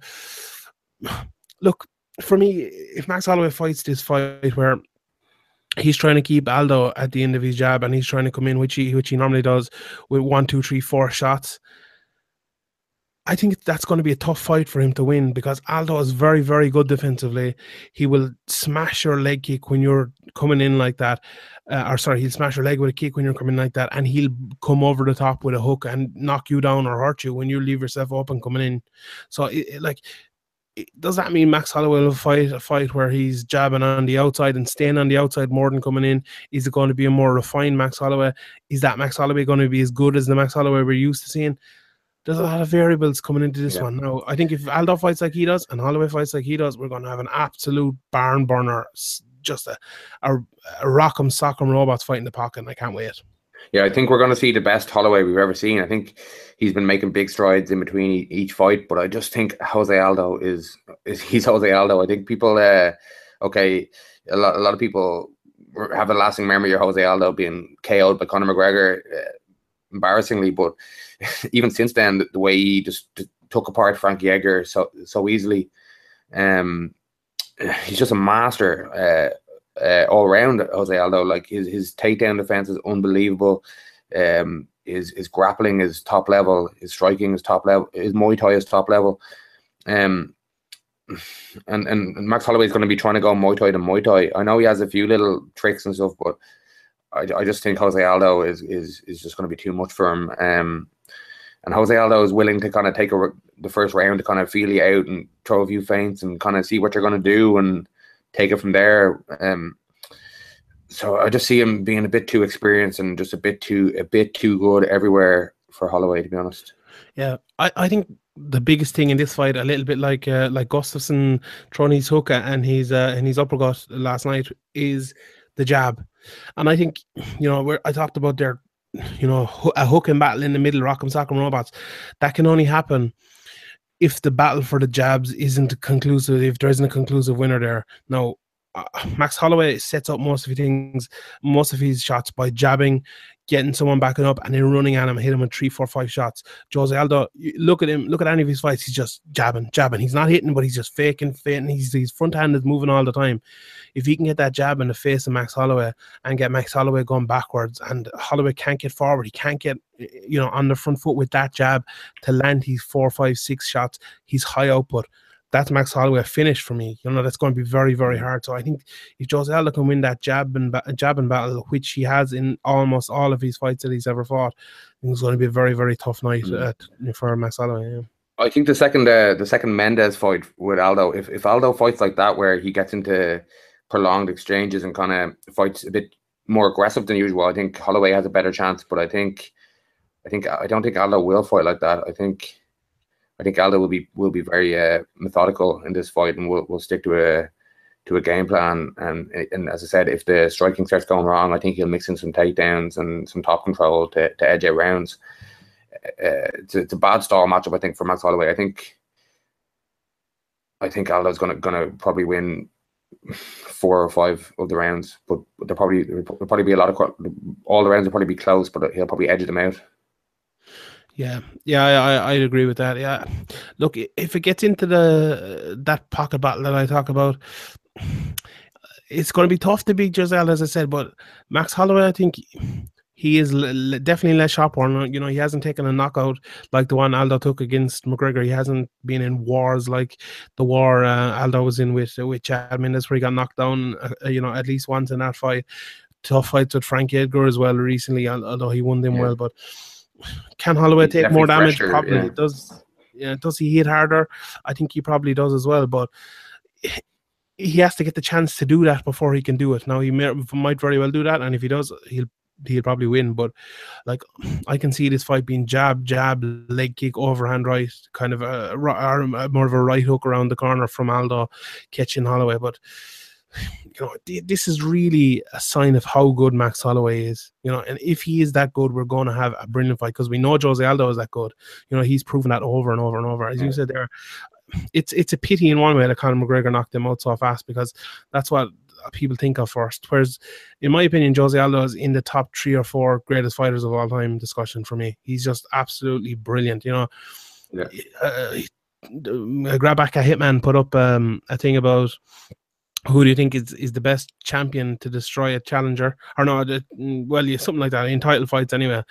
look, for me, if Max Holloway fights this fight where he's trying to keep Aldo at the end of his jab and he's trying to come in, which he which he normally does with one, two, three, four shots, I think that's going to be a tough fight for him to win because Aldo is very, very good defensively. He will smash your leg kick when you're coming in like that. Uh, or sorry, he'll smash your leg with a kick when you're coming like that, and he'll come over the top with a hook and knock you down or hurt you when you leave yourself open coming in. So, it, it, like, does that mean Max Holloway will fight a fight where he's jabbing on the outside and staying on the outside more than coming in? Is it going to be a more refined Max Holloway? Is that Max Holloway going to be as good as the Max Holloway we're used to seeing? there's a lot of variables coming into this yeah. one now. I think if Aldo fights like he does and Holloway fights like he does, we're going to have an absolute barn burner, just a, a, a rock'em sock'em robots fighting the pocket. And I can't wait. Yeah, I think we're going to see the best Holloway we've ever seen. I think he's been making big strides in between each fight, but I just think Jose Aldo is, is he's Jose Aldo. I think people, uh, okay, a lot, a lot of people have a lasting memory of Jose Aldo being KO'd by Conor McGregor. Uh, embarrassingly. But even since then, the, way he just, took apart Frankie Edgar so so easily, um, he's just a master uh, uh, all around. Jose Aldo, like his his takedown defense is unbelievable. Um, his his grappling is top level. His striking is top level. His Muay Thai is top level. Um, and and Max Holloway is going to be trying to go Muay Thai to Muay Thai. I know he has a few little tricks and stuff, but I, I just think Jose Aldo is is is just going to be too much for him. Um, and Jose Aldo is willing to kind of take a, the first round to kind of feel you out and throw a few feints and kind of see what you're going to do and take it from there. Um, so I just see him being a bit too experienced and just a bit too a bit too good everywhere for Holloway, to be honest. Yeah, I, I think the biggest thing in this fight, a little bit like uh, like Gustafsson throwing his hook and his uh, and his uppercut last night, is the jab. And I think, you know, where I talked about their, you know, a hook and battle in the middle, rock and Rock'em Sock'em Robots. That can only happen if the battle for the jabs isn't conclusive, if there isn't a conclusive winner there. Now, uh, Max Holloway sets up most of his things, most of his shots by jabbing, getting someone backing up, and then running at him, hit him with three, four, five shots. Jose Aldo, look at him, look at any of his fights, he's just jabbing, jabbing. He's not hitting, but he's just faking, faking. He's his front hand is moving all the time. If he can get that jab in the face of Max Holloway and get Max Holloway going backwards, and Holloway can't get forward, he can't get you know on the front foot with that jab to land his four, five, six shots. He's high output that's Max Holloway finish for me. You know, that's going to be very, very hard. So I think if Jose Aldo can win that jab and ba- jab and battle, which he has in almost all of his fights that he's ever fought, it's going to be a very, very tough night mm. for Max Holloway. Yeah. I think the second uh, the second Mendes fight with Aldo, if, if Aldo fights like that, where he gets into prolonged exchanges and kind of fights a bit more aggressive than usual, I think Holloway has a better chance. But I think, I think I don't think Aldo will fight like that. I think I think Aldo will be will be very uh, methodical in this fight, and will will stick to a to a game plan. And and as I said, if the striking starts going wrong, I think he'll mix in some takedowns and some top control to, to edge out rounds. Uh, it's, a, it's a bad style matchup, I think, for Max Holloway. I think I think Aldo's gonna gonna probably win four or five of the rounds, but there probably there'll probably be a lot of all the rounds will probably be close, but he'll probably edge them out. Yeah, yeah, I I agree with that. Yeah, look, if it gets into the that pocket battle that I talk about, it's going to be tough to beat Giselle, as I said. But Max Holloway, I think he is l- definitely less sharp-worn. You know, he hasn't taken a knockout like the one Aldo took against McGregor. He hasn't been in wars like the war uh, Aldo was in with with Chad Mendes, where he got knocked down. Uh, you know, at least once in that fight. Tough fights with Frankie Edgar as well recently, although he won them yeah. well, but can Holloway take more damage? Pressure, probably yeah. does. Yeah, does he hit harder? I think he probably does as well. But he has to get the chance to do that before he can do it. Now he may, might very well do that, and if he does, he'll he'll probably win. But like I can see this fight being jab, jab, leg kick, overhand right, kind of a, a uh, more of a right hook around the corner from Aldo catching Holloway. But you know, this is really a sign of how good Max Holloway is. You know, and if he is that good, we're going to have a brilliant fight because we know Jose Aldo is that good. You know, he's proven that over and over and over. As you said there, it's it's a pity in one way that Conor McGregor knocked him out so fast because that's what people think of first. Whereas, in my opinion, Jose Aldo is in the top three or four greatest fighters of all time discussion for me. He's just absolutely brilliant. You know, yeah. uh, Grabaka Hitman put up um, a thing about who do you think is, is the best champion to destroy a challenger? Or no mm, well yeah something like that in title fights anyway.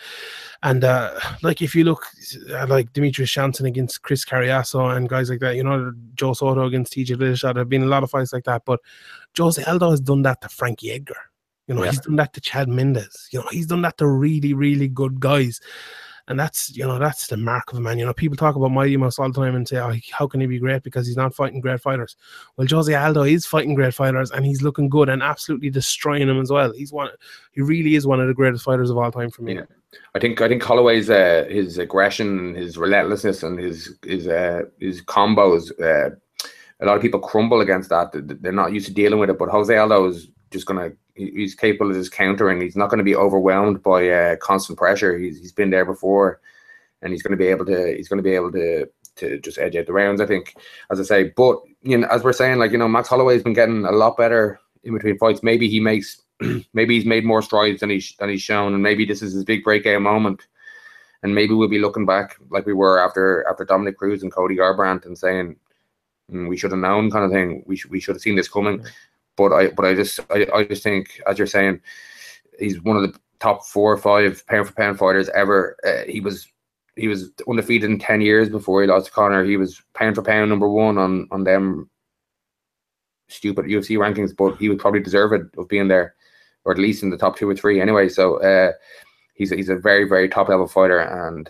And uh like if you look at like Demetrious Johnson against Chris Cariaso and guys like that you know Joe Soto against TJ Dillashaw there have been a lot of fights like that but Jose Aldo has done that to Frankie Edgar. You know yeah. he's done that to Chad Mendes you know he's done that to really really good guys and that's you know that's the mark of a man. You know, people talk about Mighty Mouse all the time and say, "Oh, how can he be great because he's not fighting great fighters?" Well, Jose Aldo is fighting great fighters, and he's looking good and absolutely destroying them as well. He's one. He really is one of the greatest fighters of all time for me. Yeah. I think I think Holloway's uh, his aggression, his relentlessness, and his his uh, his combos. Uh, a lot of people crumble against that. They're not used to dealing with it. But Jose Aldo is just going to he's capable of just countering. He's not going to be overwhelmed by uh, constant pressure. He's he's been there before, and he's going to be able to he's going to be able to to just edge out the rounds. I think, as I say, but you know, as we're saying, like you know, Max Holloway's been getting a lot better in between fights. Maybe he makes maybe he's made more strides than he's than he's shown, and maybe this is his big breakout moment. And maybe we'll be looking back like we were after after Dominick Cruz and Cody Garbrandt and saying mm, we should have known, kind of thing. We should we should have seen this coming. But I but I just I, I just think as you're saying, he's one of the top four or five pound for pound fighters ever. Uh, he was he was undefeated in ten years before he lost to Conor. He was pound for pound number one on on them stupid UFC rankings, but he would probably deserve it of being there, or at least in the top two or three anyway. So uh, he's a, he's a very very top level fighter, and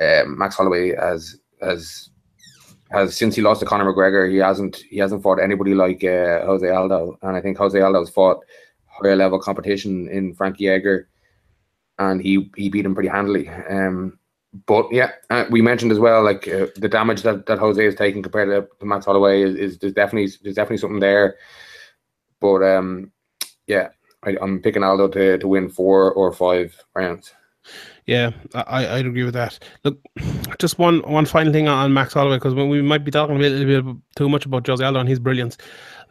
uh, Max Holloway has has has since he lost to Conor McGregor, he hasn't he hasn't fought anybody like uh, Jose Aldo, and I think Jose Aldo has fought higher level competition in Frankie Edgar, and he he beat him pretty handily. Um, but yeah, uh, we mentioned as well like uh, the damage that, that Jose is taking compared to, to Max Holloway is, is there's definitely there's definitely something there. But um, yeah, I, I'm picking Aldo to to win four or five rounds. Yeah, I I'd agree with that. Look, just one one final thing on Max Holloway because we might be talking a little bit too much about Jose Aldo and his brilliance.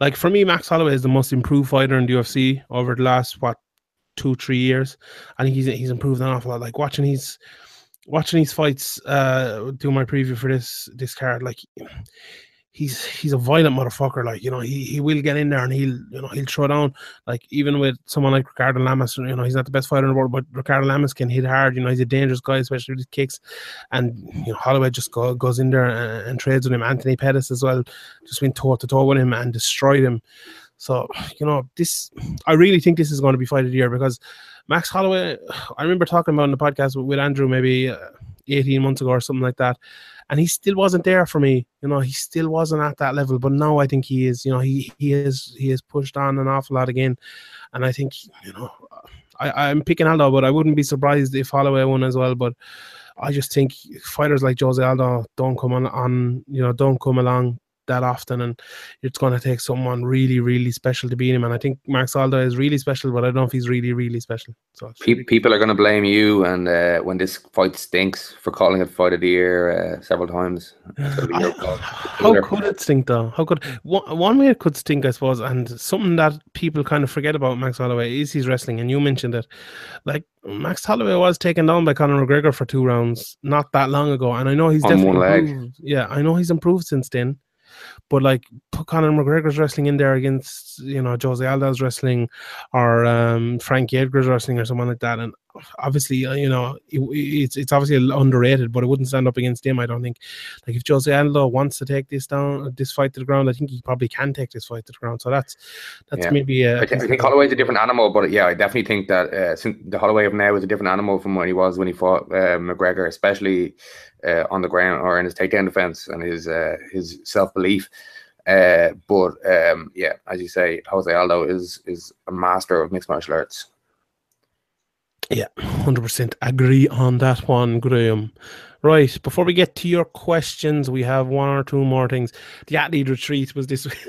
Like for me, Max Holloway is the most improved fighter in the UFC over the last what two three years. I think he's he's improved an awful lot. Like watching his watching these fights, uh, do my preview for this this card, like he's he's a violent motherfucker. Like you know, he he will get in there and he'll you know he'll throw down. Like even with someone like Ricardo Lamas, you know, he's not the best fighter in the world, but Ricardo Lamas can hit hard. You know, he's a dangerous guy, especially with his kicks. And you know, Holloway just go, goes in there and, and trades with him. Anthony Pettis as well, just went toe to toe with him and destroyed him. So you know, this I really think this is going to be fight of the year because Max Holloway. I remember talking about in the podcast with, Andrew maybe uh, 18 months ago or something like that and he still wasn't there for me. You know, he still wasn't at that level. But now I think he is. You know, he he is he is pushed on an awful lot again, and I think you know, I I'm picking Aldo, but I wouldn't be surprised if Holloway won as well. But I just think fighters like Jose Aldo don't come on, on you know don't come along that often, and it's going to take someone really, really special to beat him. And I think Max Holloway is really special, but I don't know if he's really, really special. So Pe- people are going to blame you, and uh, when this fight stinks for calling it fight of the year uh, several times. How could it stink though? How could one, one way it could stink, I suppose, and something that people kind of forget about Max Holloway is his wrestling, and you mentioned it. Like Max Holloway was taken down by Conor McGregor for two rounds not that long ago, and I know he's On definitely one leg. improved. Yeah, I know he's improved since then. But like put Conor McGregor's wrestling in there against you know Jose Aldo's wrestling or um, Frankie Edgar's wrestling or someone like that, and obviously uh, you know it, it's it's obviously underrated, but it wouldn't stand up against him. I don't think. Like if Jose Aldo wants to take this down, this fight to the ground, I think he probably can take this fight to the ground. So that's that's Yeah. maybe uh, I, th- I think Holloway's a different animal, but yeah, I definitely think that uh, since the Holloway of now is a different animal from what he was when he fought uh, McGregor, especially uh, on the ground or in his takedown defense and his uh, his self belief. Uh, but um, yeah, as you say, Jose Aldo is is a master of mixed martial arts. Yeah, hundred percent agree on that one, Graham. Right, before we get to your questions, we have one or two more things. The athlete retreat was this week.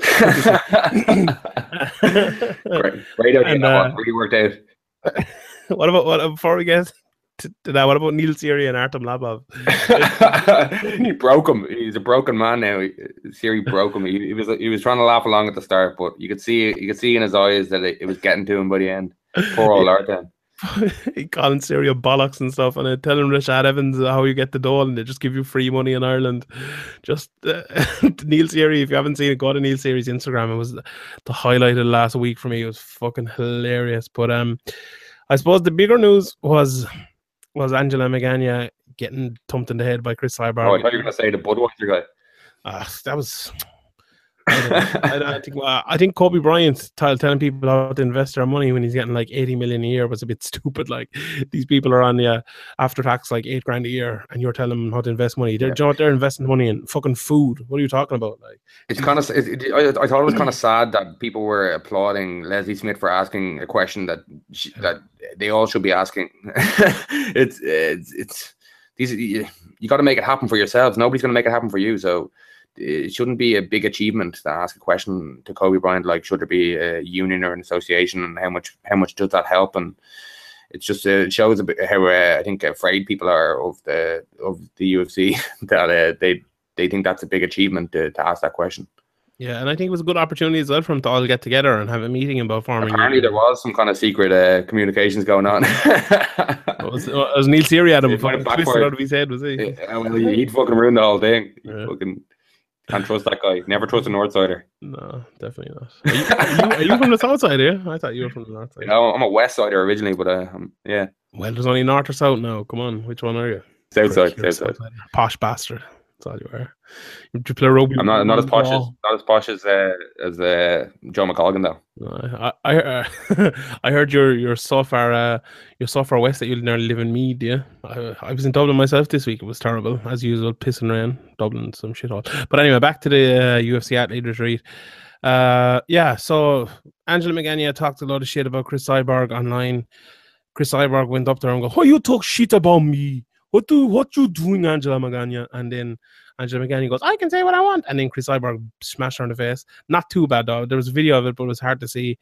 great, great idea. And, uh, one. really worked out. what about what before we get that? What about Neil Seery and Artem Lobov? he broke him. He's a broken man now. Seery broke him. He, he was he was trying to laugh along at the start, but you could see you could see in his eyes that it, it was getting to him by the end. Poor old Artem. he calling Syria bollocks and stuff, and I telling Rashad Evans how you get the dole, and they just give you free money in Ireland. Just uh, Neil Seery, if you haven't seen it, go to Neil Seery's Instagram. It was the the highlight of last week for me. It was fucking hilarious. But um, I suppose the bigger news was was Angela Magana getting thumped in the head by Cris Oh, I thought you were gonna say the Budweiser guy. Ah, that was. I don't. I, don't think, well, I think Kobe Bryant telling people how to invest their money when he's getting like 80 million a year was a bit stupid. Like these people are on the uh, after tax like eight grand a year, and you're telling them how to invest money. They're, Yeah. you know they're investing money in? Fucking food. What are you talking about? Like, It's kind of. It, it, I, I thought it was kind of sad that people were applauding Leslie Smith for asking a question that she, that they all should be asking. it's it's it's these. You, you got to make it happen for yourselves. Nobody's going to make it happen for you. So it shouldn't be a big achievement to ask a question to Kobe Bryant like should there be a union or an association and how much how much does that help and it's just uh, it shows a bit how uh, I think afraid people are of the of the UFC that uh, they they think that's a big achievement to, to ask that question. yeah, and I think it was a good opportunity as well for them to all get together and have a meeting about farming. Apparently, there was some kind of secret uh, communications going on. It was, it was Neil Seery had him fucking twisted out of his head, was he? Yeah, well, he'd fucking ruined the whole thing. Yeah. fucking can't trust that guy. Never trust a North Sider. No, definitely not. Are you, are you, are you from the south side here? I thought you were from the north side. Know, I'm a West Sider originally, but uh, I'm, yeah, Well, there's only north or south now. Come on, which one are you? South side, South side. Posh bastard. All you are. You play rugby. I'm not not as posh as not as posh as uh, as uh, Joe McColgan though. no, I I, uh, I heard you're you're so far uh, you're so far west that you nearly live in Meath. Yeah, I, I was in Dublin myself this week. It was terrible as usual, pissing rain. Dublin, some shit all. But anyway, back to the uh, UFC athlete retreat. Uh, yeah. So Angela Magana talked a lot of shit about Cris Cyborg online. Cris Cyborg went up there and go, "Oh, you talk shit about me. What do what you doing, Angela Magana?" And then Angela Magana goes, "I can say what I want." And then Cris Cyborg smashed her in the face. Not too bad though. There was a video of it, but it was hard to see.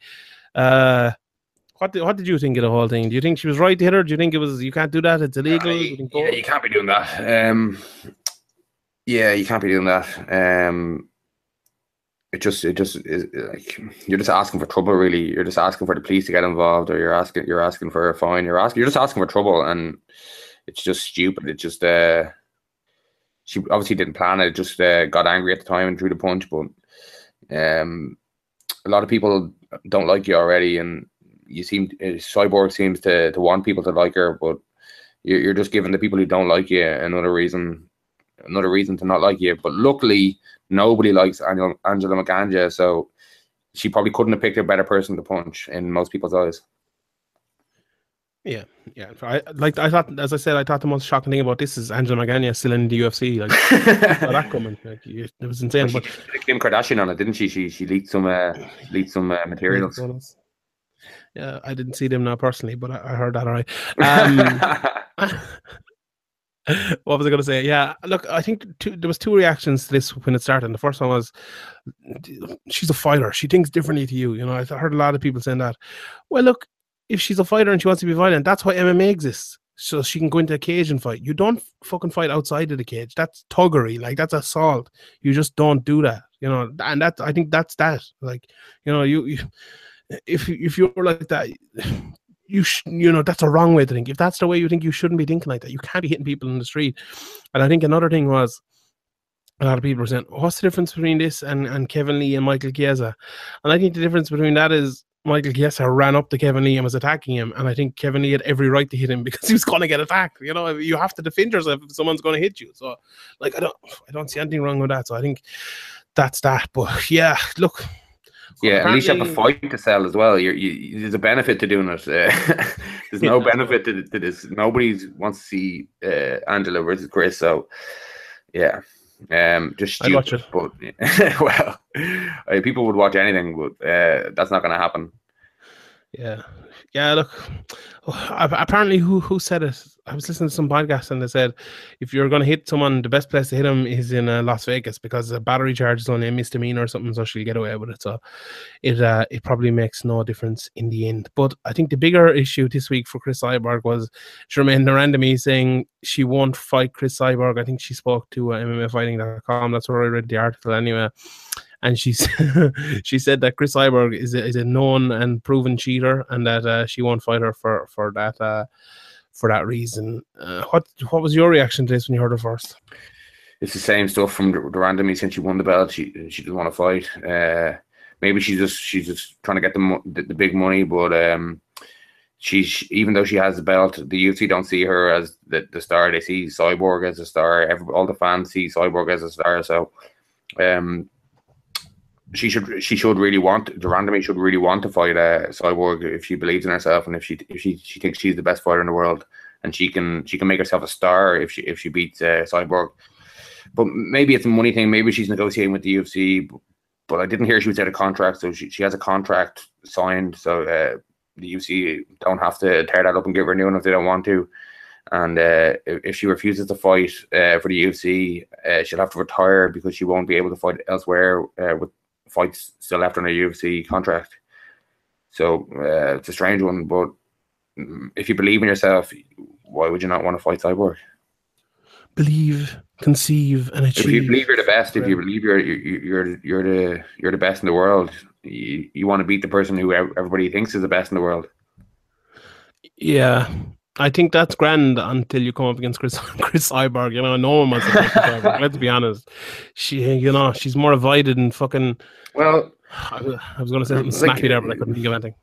Uh, what did, what did you think of the whole thing? Do you think she was right to hit her? Do you think it was you can't do that? It's illegal. Do you yeah, you can't be doing that. Um, yeah, you can't be doing that. Um, it just, it just is like you're just asking for trouble. Really, you're just asking for the police to get involved, or you're asking, you're asking for a fine. You're asking, you're just asking for trouble, and it's just stupid. It just, uh, she obviously didn't plan it. Just uh, got angry at the time and drew the punch. But um, a lot of people don't like you already, and you seem uh, Cyborg seems to to want people to like her, but you're, you're just giving the people who don't like you another reason another reason to not like you. But luckily, nobody likes Angela, Angela McGanja, so she probably couldn't have picked a better person to punch in most people's eyes. Yeah, yeah. I like. I thought, as I said, I thought the most shocking thing about this is Angela Magana still in the UFC. Like, that coming. Like, it was insane. she But did Kim Kardashian on it, didn't she? She she leaked some uh, leaked some uh, materials. Yeah, I didn't see them now personally, but I, I heard that all right. Um, what was I going to say? Yeah, look, I think two, there was two reactions to this when it started. And the first one was, she's a fighter. She thinks differently to you. You know, I heard a lot of people saying that. Well, look, if she's a fighter and she wants to be violent, that's why MMA exists. So she can go into a cage and fight. You don't fucking fight outside of the cage. That's tuggery. Like that's assault. You just don't do that. You know, and that I think that's that. Like, you know, you, you if if you're like that, you sh- you know that's a wrong way to think. If that's the way you think, you shouldn't be thinking like that. You can't be hitting people in the street. And I think another thing was a lot of people were saying, "What's the difference between this and and Kevin Lee and Michael Chiesa?" And I think the difference between that is Michael Chiesa ran up to Kevin Lee and was attacking him, and I think Kevin Lee had every right to hit him because he was going to get attacked. You know, you have to defend yourself if someone's going to hit you. So, like, I don't, I don't see anything wrong with that. So I think that's that. But yeah, look, yeah, at least you have a fight to sell as well. You're, you, there's a benefit to doing it. Uh, there's no benefit to, to, this. Nobody wants to see uh, Angela versus Cris. So, yeah, um, just stupid. But well, uh, people would watch anything, but uh, that's not going to happen. Yeah, yeah. Look, apparently, who who said it? I was listening to some podcast and they said if you're going to hit someone, the best place to hit them is in uh, Las Vegas because a battery charge is only a misdemeanor or something, so she'll get away with it. So it uh, it probably makes no difference in the end. But I think the bigger issue this week for Cris Cyborg was Germaine de Randamie saying she won't fight Cris Cyborg. I think she spoke to uh, MMAfighting.com. That's where I read the article anyway and she she said that Cris Cyborg is a, is a known and proven cheater, and that uh, she won't fight her for for that uh, for that reason. Uh, what what was your reaction to this when you heard it first? It's the same stuff from de Randamie since she won the belt. She she didn't want to fight. Uh, maybe she's just she's just trying to get the the, the big money, but um, she's even though she has the belt, the UFC don't see her as the, the star. They see Cyborg as a star. Every, all the fans see Cyborg as a star. So, um, she should she should really want de Randamie should really want to fight a uh, Cyborg if she believes in herself and if she if she she thinks she's the best fighter in the world and she can she can make herself a star if she if she beats uh, Cyborg. But maybe it's a money thing. Maybe she's negotiating with the UFC. But, I didn't hear she was out of contract, so she, she has a contract signed. So uh, the UFC don't have to tear that up and give her a new one if they don't want to. And uh, if, if, she refuses to fight uh, for the UFC, uh, she'll have to retire because she won't be able to fight elsewhere uh, with fights still left on a UFC contract. So uh, it's a strange one, but if you believe in yourself, why would you not want to fight Cyborg? Believe, conceive, and achieve. If you believe you're the best, if you believe you're you're you're the you're the best in the world, you, you want to beat the person who everybody thinks is the best in the world. Yeah, I think that's grand until you come up against Cris Cris Cyborg. You know, no one wants to Cyborg. Let's be honest. She, you know, she's more avoided and fucking. Well, I, I was going to say something like, snappy there, but I couldn't think of anything.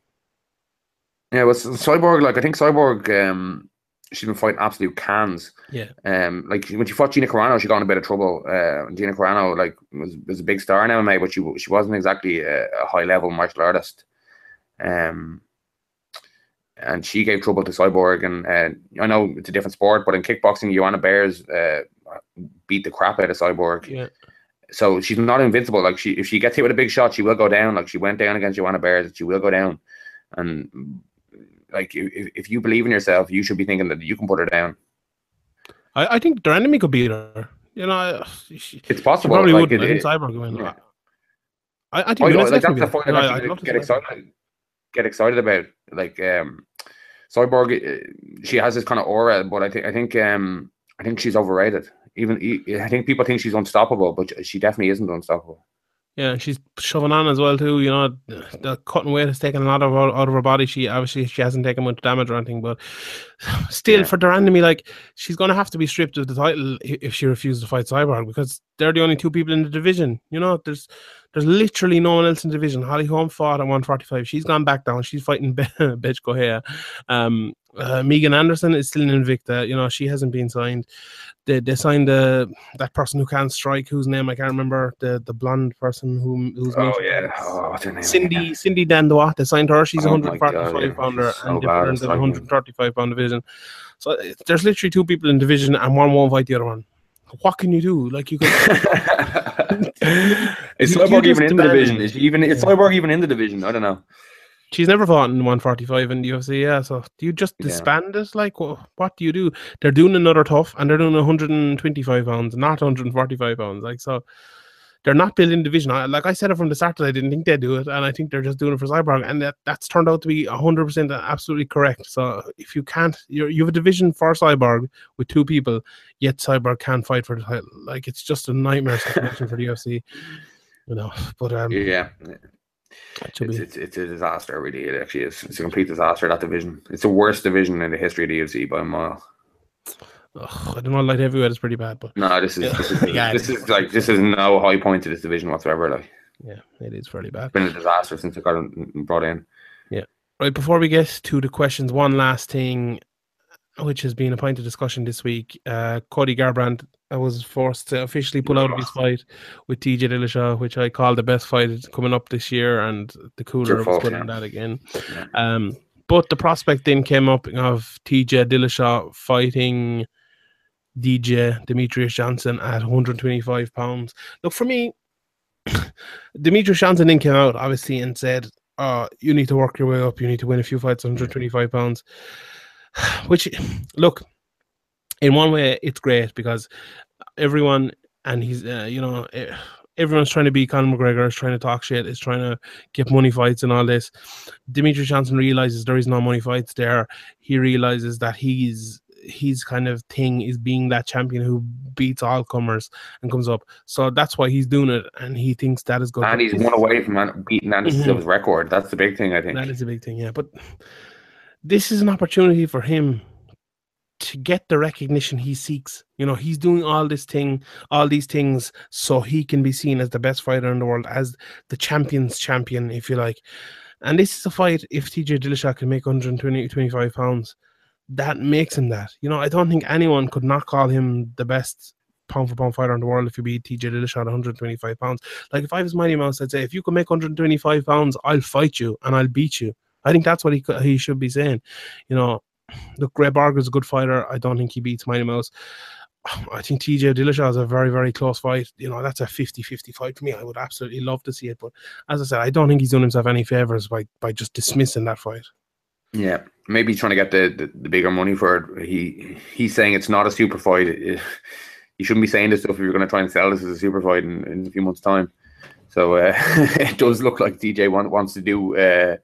Yeah, well, Cyborg, like I think Cyborg, um, she's been fighting absolute cans. Yeah. Um, like when she fought Gina Carano, she got in a bit of trouble. Uh, Gina Carano, like, was was a big star in MMA, but she she wasn't exactly a, a high level martial artist. Um, and she gave trouble to Cyborg. And uh, I know it's a different sport, but in kickboxing, Jorina Baars uh, beat the crap out of Cyborg. Yeah. So she's not invincible. Like she, if she gets hit with a big shot, she will go down. Like she went down against Jorina Baars, and she will go down. And like if, if you believe in yourself, you should be thinking that you can put her down. I, I think de Randamie could beat her. You know, she, it's possible. Probably like, would. It, it, Cyborg win. Yeah. I, I think I know, like, that's the fight that I, get excited get excited about. Like um, Cyborg, uh, she has this kind of aura, but I think I think um, I think she's overrated. Even I think people think she's unstoppable, but she definitely isn't unstoppable. Yeah, she's shoving on as well too. You know, the cutting weight has taken a lot of her, out of her body. She obviously she hasn't taken much damage or anything, but still, yeah. for me, like she's going to have to be stripped of the title if she refuses to fight Cyborg because they're the only two people in the division. You know, there's there's literally no one else in the division. Holly Holm fought at 145. She's gone back down. She's fighting Be- Bethe Correia. Um, uh, Megan Anderson is still in Invicta. You know, she hasn't been signed. They, they signed uh, that person who can't strike, whose name I can't remember, the the blonde person who who's oh yeah, oh, what's her name? Cindy Cindy Dandois. They signed her. She's oh, a 145 yeah. pounder so and different in the 135 pound division. So there's literally two people in division, and one won't fight the other one. What can you do? Like you can. is Cyborg even in the division? Is even is Cyborg even in the division? I don't know. She's never fought in 145 in the UFC, yeah. So do you just Yeah. disband it? Like, what, what do you do? They're doing another TUF and they're doing 125 pounds, not 145 pounds. Like, so they're not building division. I, like I said it from the start that I didn't think they'd do it, and I think they're just doing it for Cyborg, and that, that's turned out to be 100% absolutely correct. So if you can't, you're, you have a division for Cyborg with two people, yet Cyborg can't fight for the title. Like, it's just a nightmare situation for the UFC. You know, but um, Yeah, it's, it's it's a disaster. Really, it actually is. It's a complete disaster. That division. It's the worst division in the history of the UFC by a mile. Ugh, I don't know, light heavyweight is pretty bad, but No, this is Yeah. this is, Yeah, this is like this is no high point to this division whatsoever. Like, yeah, it is fairly bad. it's been a disaster since it got brought in. Yeah, right, before we get to the questions, one last thing, which has been a point of discussion this week. Uh, Cody Garbrandt was forced to officially pull out of his fight with TJ Dillashaw, which I call the best fight coming up this year, and the cooler was fault, put yeah. that again. Yeah. Um, but the prospect then came up of TJ Dillashaw fighting DJ Demetrious Johnson at 125 pounds. Look, for me, Demetrious Johnson then came out obviously and said, uh, you need to work your way up. You need to win a few fights 125 pounds. Which, look, in one way, it's great because everyone, and he's, uh, you know, eh, everyone's trying to be Conor McGregor, is trying to talk shit, is trying to get money fights and all this. Demetrious Johnson realizes there is no money fights there. He realizes that he's his kind of thing is being that champion who beats all comers and comes up. So that's why he's doing it, and he thinks that is good. And he's one away from beating Anderson Mhm. Silva's record. That's the big thing, I think. That is a big thing, yeah. But this is an opportunity for him to get the recognition he seeks. You know, he's doing all this thing, all these things, so he can be seen as the best fighter in the world, as the champion's champion, if you like. And this is a fight. If TJ Dillashaw can make 120, 25 pounds, that makes him that. You know, I don't think anyone could not call him the best pound for pound fighter in the world if you beat TJ Dillashaw at 125 pounds. Like if I was Mighty Mouse, I'd say if you can make 125 pounds, I'll fight you and I'll beat you. I think that's what he he should be saying. You know, look, Greg Barker's a good fighter. I don't think he beats Mighty Mouse. I think TJ Dillashaw is a very, very close fight. You know, that's a 50 50 fight for me. I would absolutely love to see it. But as I said, I don't think he's done himself any favors by, by just dismissing that fight. Yeah, maybe he's trying to get the, the, the bigger money for it. He he's saying it's not a super fight. Eh, You shouldn't be saying this stuff if you're going to try and sell this as a super fight in, in a few months' time. So uh, it does look like DJ want, wants to do uh,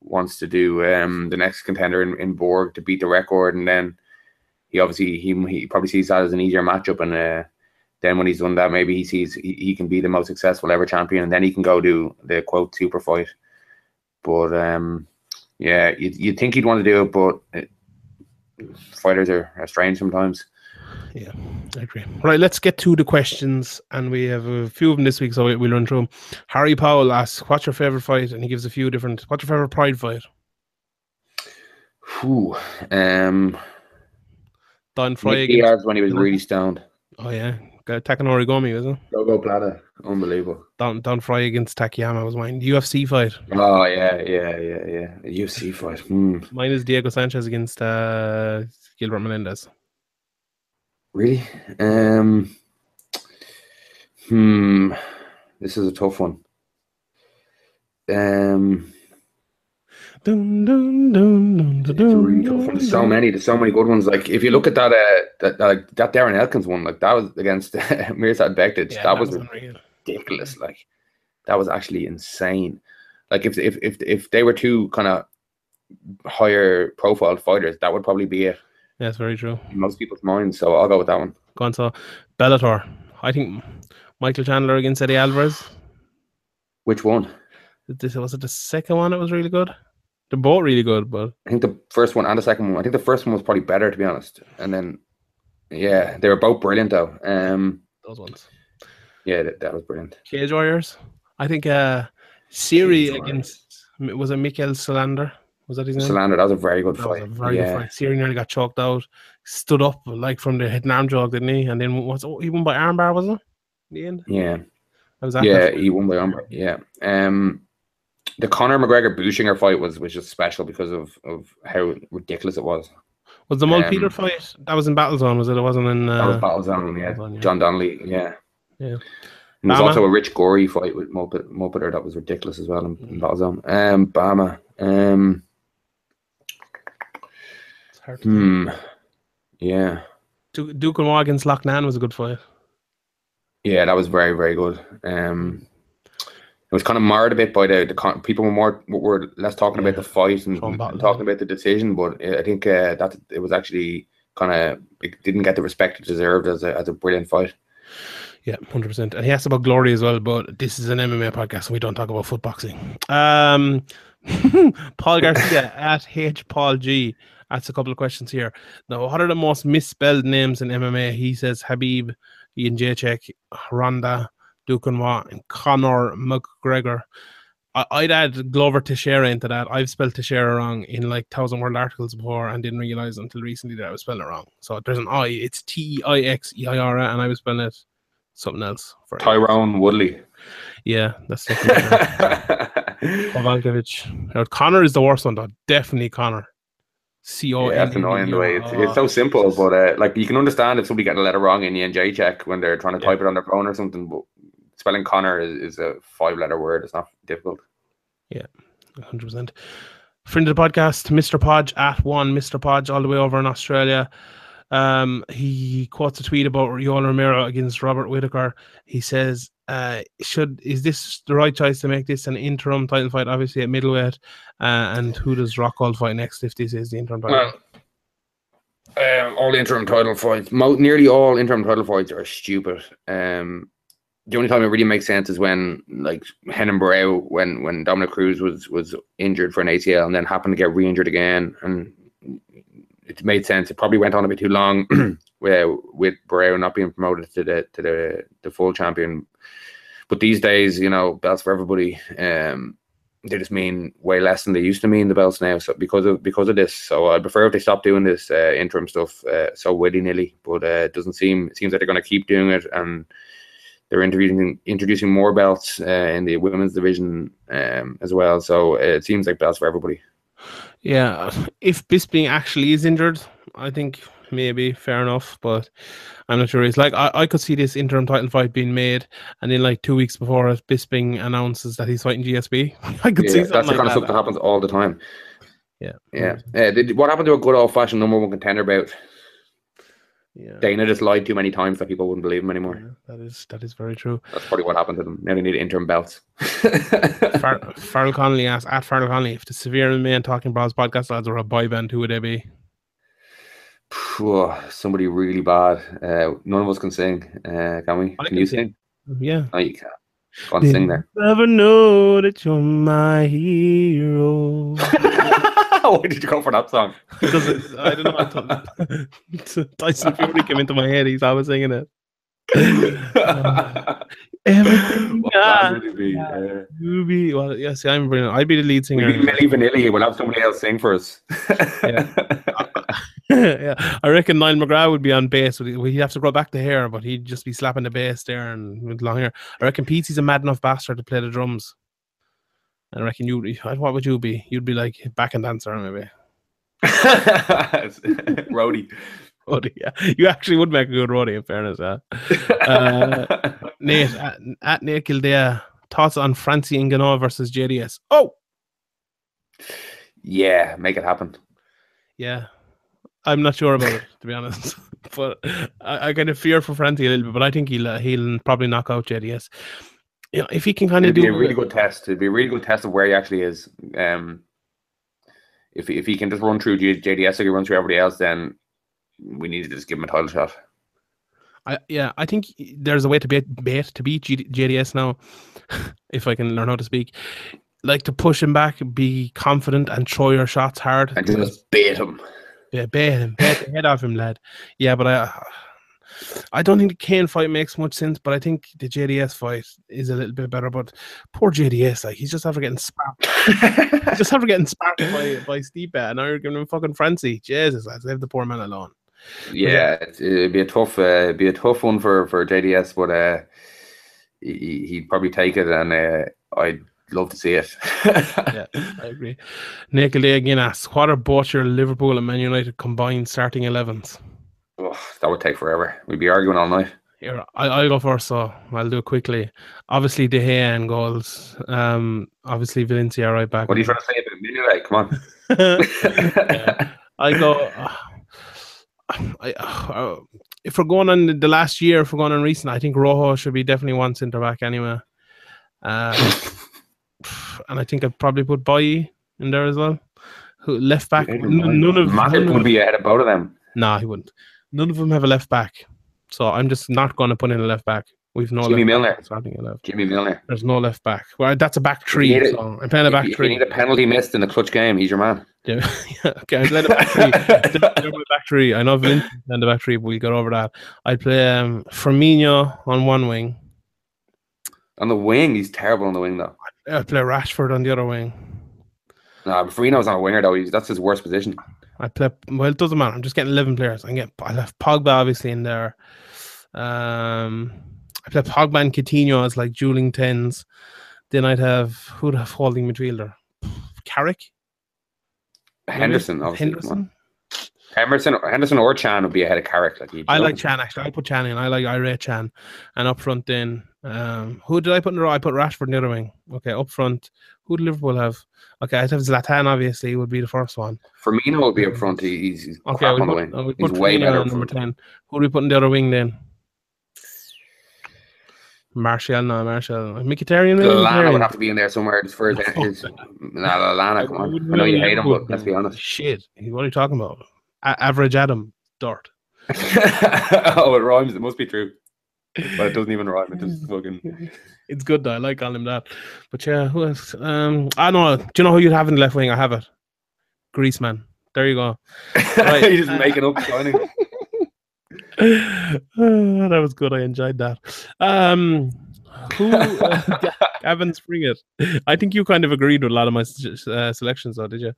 wants to do um, the next contender in, in Borg to beat the record, and then he obviously he he probably sees that as an easier matchup, and uh, then when he's done that, maybe he sees he, he can be the most successful ever champion, and then he can go do the quote super fight. But um, yeah, you'd, you'd think he'd want to do it, but it, fighters are, are strange sometimes. Yeah, I agree. Right, let's get to the questions, and we have a few of them this week, so we- we'll run through them. Harry Powell asks, "What's your favorite fight?" And he gives a few different. What's your favorite Pride fight? Whew. Um, Don Frye Nick against. Diaz when he was really stoned. Oh yeah, got Takanori Gomi, was it? Logo Plata, unbelievable. Don Don Frye against Takayama was mine. UFC fight. Oh yeah, yeah, yeah, yeah. UFC fight. Hmm. Mine is Diego Sanchez against uh, Gilbert Melendez. Really? Um. Hmm. This is a tough one. Um. Dun, dun, dun, dun, dun, It's a really tough one. There's so many. There's so many good ones. Like if you look at that, uh, that like that Darren Elkins one, like that was against Mirsad Bektic. Yeah, that was unreal. ridiculous. Like that was actually insane. Like if if if if they were two kind of higher profile fighters, that would probably be it Yeah, it's very true. in most people's minds. So I'll go with that one. Go on, so Bellator. I think Michael Chandler against Eddie Alvarez. Which one? This was it the second one that was really good. They're both really good, but I think the first one and the second one. I think the first one was probably better to be honest. And then, yeah, they were both brilliant though. Um, those ones. yeah, that, that was brilliant. Cage Warriors. I think uh Seery Cage against was it Mikael Solander? Was that his name? Solander, that was a very good That was fight. a very yeah, good fight. Seery nearly got choked out, stood up like from the hit and arm jog, didn't he? And then was oh, he won by armbar, wasn't it? In the end, yeah, that was that. yeah. He won by armbar. Yeah. Um, the Conor McGregor Buchinger fight was was just special because of of how ridiculous it was. Was the Mull um, Peter fight? That was in Battle Zone, was it? It wasn't in. That was Uh, Battle Zone, yeah. Battle Zone, yeah. John Donnelly, yeah. Yeah. And there's also a Rich Gory fight with Muppet, Mulpeter that was ridiculous as well in, in Battlezone. Um, BAMMA. Um, It's hard to hmm. Yeah. Duke, Duke and against Lochnan was a good fight. Yeah, that was very, very good. Um, it was kind of marred a bit by the, the con- people were more were less talking about the fight and, and talking about the decision, but I think uh, that it was actually kind of it didn't get the respect it deserved as a as a brilliant fight. Yeah, hundred percent. And he asked about glory as well, but this is an MMA podcast, and we don't talk about foot boxing. Um, Paul Garcia at H Paul G asks a couple of questions here. Now, what are the most misspelled names in MMA? He says Khabib, Ian Jacek, Ronda, Dukanwa, and Conor McGregor. I- I'd add Glover Teixeira into that. I've spelled Teixeira wrong in like thousand word articles before and didn't realize until recently that I was spelling it wrong. So there's an I, it's T E I X E I R A, and I was spelling it something else. For Tyron Woodley. Yeah, that's Kowalkiewicz. Now, Connor is the worst one though. Definitely Connor. C O. Yeah, that's annoying the way it's, it's so simple, but uh, like you can understand if somebody getting a letter wrong in the NJ check when they're trying to type it on their phone or something. But spelling Connor is, is a five letter word. It's not difficult. Yeah, hundred percent. Friend of the podcast, Mr. Podge at one, Mr. Podge, all the way over in Australia. Um, he quotes a tweet about Yoel Romero against Robert Whitaker. He says, uh, "Should is this the right choice to make this an interim title fight? Obviously at middleweight, uh, and who does Rockhold fight next if this is the interim title? Well, um, all interim title fights, mo- nearly all interim title fights are stupid. Um, the only time it really makes sense is when, like, Renan when when Dominick Cruz was was injured for an ACL and then happened to get re-injured again, and it made sense. It probably went on a bit too long with with Barão not being promoted to the to the the full champion. But these days, you know, belts for everybody. Um, they just mean way less than they used to mean the belts now. So because of because of this, so I prefer if they stop doing this uh, interim stuff uh, so willy nilly. But uh, it doesn't seem it seems like they're going to keep doing it, and they're introducing introducing more belts uh, in the women's division um, as well. So uh, it seems like belts for everybody. Yeah, if Bisping actually is injured, I think maybe fair enough, but I'm not sure. It's like I, I could see this interim title fight being made, and then like two weeks before it, Bisping announces that he's fighting GSP. I could see Yeah, something that's the like kind of stuff that. that happens all the time. Yeah, Yeah. Uh, did, what happened to a good old fashioned number one contender bout? Yeah. Dana just lied too many times that people wouldn't believe him anymore. Yeah, That is that is very true. That's probably what happened to them. Now they need interim belts. Far- Farrell Connolly asked at Farrell Connolly if the Severe and Talking Bros podcast lads were a boy band, who would they be? Phew, somebody really bad. Uh, none of us can sing. Uh, can we? Can, can you sing. sing? Yeah. No, you can't. Go on, sing there. Never know that you're my hero. Why did you go for that song? because it's, I don't know. I thought- Tyson Fury came into my head. He's always singing it. Everything What I band would it be? Uh, do be well. Yeah, see, I'm brilliant. I'd be the lead singer. we singer. need Milli Vanilli. We'll have somebody else sing for us. yeah, yeah. I reckon Niall McGrath would be on bass. but he- He'd have to grow back the hair, but he'd just be slapping the bass there and with long hair. I reckon Pete's a mad enough bastard to play the drums. And I reckon you. What would you be? You'd be like back and dancer, maybe. Roadie. Roadie, yeah, you actually would make a good roadie. In fairness, yeah. Uh, Nate at, at Nate Kildare. Thoughts on Francie Ngannou versus JDS? Oh, yeah, make it happen. yeah. I'm not sure about it to be honest, but I, I kind of fear for Francie a little bit. But I think he'll uh, he'll probably knock out JDS. You know, if he can kind of It'd be do a really good test. It'd be a really good test of where he actually is. Um, if if he can just run through JDS like he runs through everybody else, then we need to just give him a title shot. I, yeah, I think there's a way to beat, beat to beat G- JDS now, if I can learn how to speak. Like to push him back, be confident, and throw your shots hard. And just bait him. Yeah, bait him, bait the head off him, lad. Yeah, but I, I don't think the Cain fight makes much sense. But I think the JDS fight is a little bit better. But poor JDS, like he's just ever getting sparked, just after getting sparked by by Stipe, and now you're giving him fucking Francie. Jesus, lads, leave the poor man alone. Yeah, it- it'd be a tough, uh, be a tough one for for JDS, but uh, he, he'd probably take it, and uh, I'd love to see it. yeah, I agree. Nicola again asks, what are both your Liverpool and Man United combined starting 11s? That would take forever. We'd be arguing all night. Here, I, I'll go first, so I'll do it quickly. Obviously, De Gea and goals. Um, obviously, Valencia right back. What are you trying to say about Mignolet? Come on. Yeah. I go. uh, I, uh, if we're going on the last year, if we're going on recent, I think Rojo should be definitely one centre back anyway. Uh, and I think I'd probably put Bailly in there as well. Who left back? None of Matip would be ahead of both of them. nah, he wouldn't. None of them have a left back, so I'm just not going to put in a left back. We've no Jimmy left Milner. back. That's happening left. Jimmy Milner. There's no left back. Well, that's a back three. need So I'm playing a back if, if you three. need a penalty missed in the clutch game, he's your man. Yeah, okay, I'm playing a back three. Back three. I know Valencia and the back three, but we'll get over that. I'd play um, Firmino on one wing. On the wing, he's terrible on the wing though. I'd play Rashford on the other wing. No, but Firmino's not a winger though. He's, that's his worst position. I play well. It doesn't matter. I'm just getting eleven players. I get. I left Pogba obviously in there. Um, I play Pogba and Coutinho as like dueling tens. Then I'd have who'd have holding midfielder? Carrick, Henderson, obviously. Henderson. Henderson, Henderson or Can would be ahead of Carrick. Like I like Can actually. I put Can in. I like I rate Can, and up front then. Um, who did I put in the row? I put Rashford in the other wing. Okay, up front. Who did Liverpool have? Okay, I'd have Zlatan. Obviously, would be the first one. Firmino would be up front. He's, he's Okay, crap we on the put, wing. uh, we He's put way Firmino better number ten. Who do we put in the other wing then? Martial, no, Martial. Mkhitaryan? Lallana would have to be in there somewhere just for his. his nah, Lallana, come on. I know you hate him, but let's be honest. Shit, what are you talking about? A- average Adam, dirt. oh, it rhymes. It must be true. But it doesn't even rhyme. It just fucking. It's good though. I like calling him that. But yeah, who else? Um, I know. Do you know who you'd have in the left wing? I have it. Griezmann. There you go. Right. He's just making up signing. Oh, that was good. I enjoyed that. Um, who? Uh, Ga- Gavin Springett. I think you kind of agreed with a lot of my uh, selections, though, did you?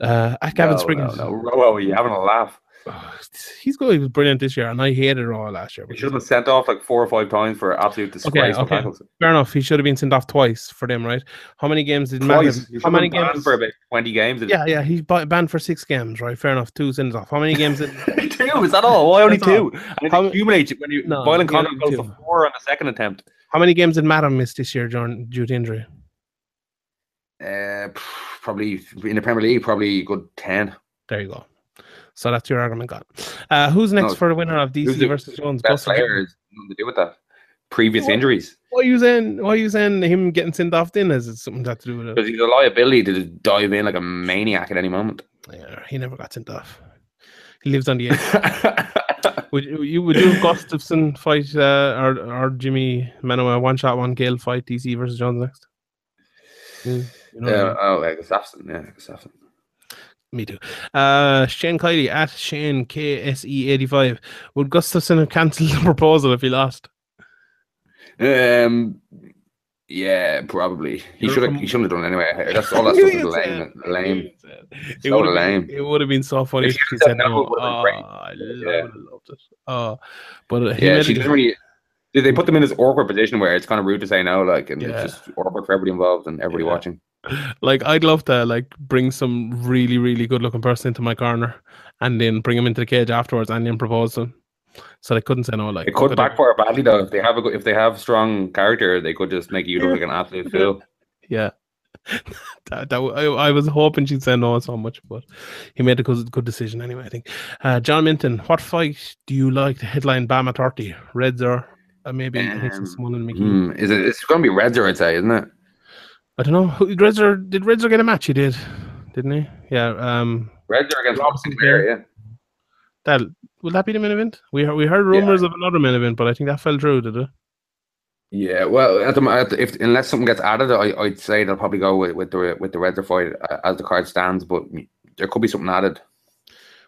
Uh, at Gavin no, Springett. No, no. Rowo, you having a laugh? He's going. He was brilliant this year, and I hated it all last year. He should have been sent off like four or five times for absolute disgraceful okay. tackles. Fair enough. He should have been sent off twice for them, right? How many games did Twice. How many have been banned games? for about 20 games. Yeah, yeah. He's banned for six games, right? Fair enough. Two sends off. How many games did? two, is that all? Why only That's two? And it How- accumulates when you No, violent conduct goes to four on the second attempt. How many games did Madam miss this year during due to injury? Uh, probably in the Premier League, probably a good 10. There you go. So that's your argument gone. Uh, who's next No, for the winner of DC the versus Jones? Best Gus or player has nothing to do with that. Previous What? injuries. Why are you saying? Why are you saying him getting sent off? Then is it something that to do with it? Because he's a liability to just dive in like a maniac at any moment. Yeah, he never got sent off. He lives on the edge. would you you would you Gustafsson fight uh, or or Jimi Manuwa one shot one kill fight DC versus Jones next? Mm, you know what I Yeah, mean? oh, yeah, Gustafsson. Yeah, Gustafsson. Me too. Uh, Shane Kiley at Shane KSE85. Would Gustafsson have cancelled the proposal if he lost? Um, yeah, probably. He should have. He shouldn't have done anyway. That's all that stuff is lame. Lame. It So would have lame. been, it would have been so funny If she said said no, no. it would have Oh. I Yeah. loved it. Oh, but uh, Yeah, she doesn't really. They they put them in this awkward position where it's kind of rude to say no, like, and Yeah. it's just awkward for everybody involved and everybody Yeah. watching. Like I'd love to like bring some really really good looking person into my corner and then bring him into the cage afterwards and then propose to him. So they couldn't say no. Like It could they- backfire badly though. If they have a good, if they have strong character, they could just make you look like an absolute fool. Yeah. that, that I, I was hoping she'd say no so much, but he made a good, good decision anyway. I think. Uh, John Minton, what fight do you like to headline BAMMA thirty? Reds or uh, maybe Um, McKee. Hmm, is it? It's going to be Redzer, I'd say, isn't it? I don't know. Who, Redzer did Redzer get a match? He did, didn't he? Yeah. Um, Redzer against Robinson Sinclair, yeah. that will that be the main event? We heard, we heard rumors of another main event, but I think that fell through. Did it? Yeah, well, at the, at the, if unless something gets added, I, I'd say they'll probably go with, with the with the Redzer fight uh, as the card stands. But there could be something added.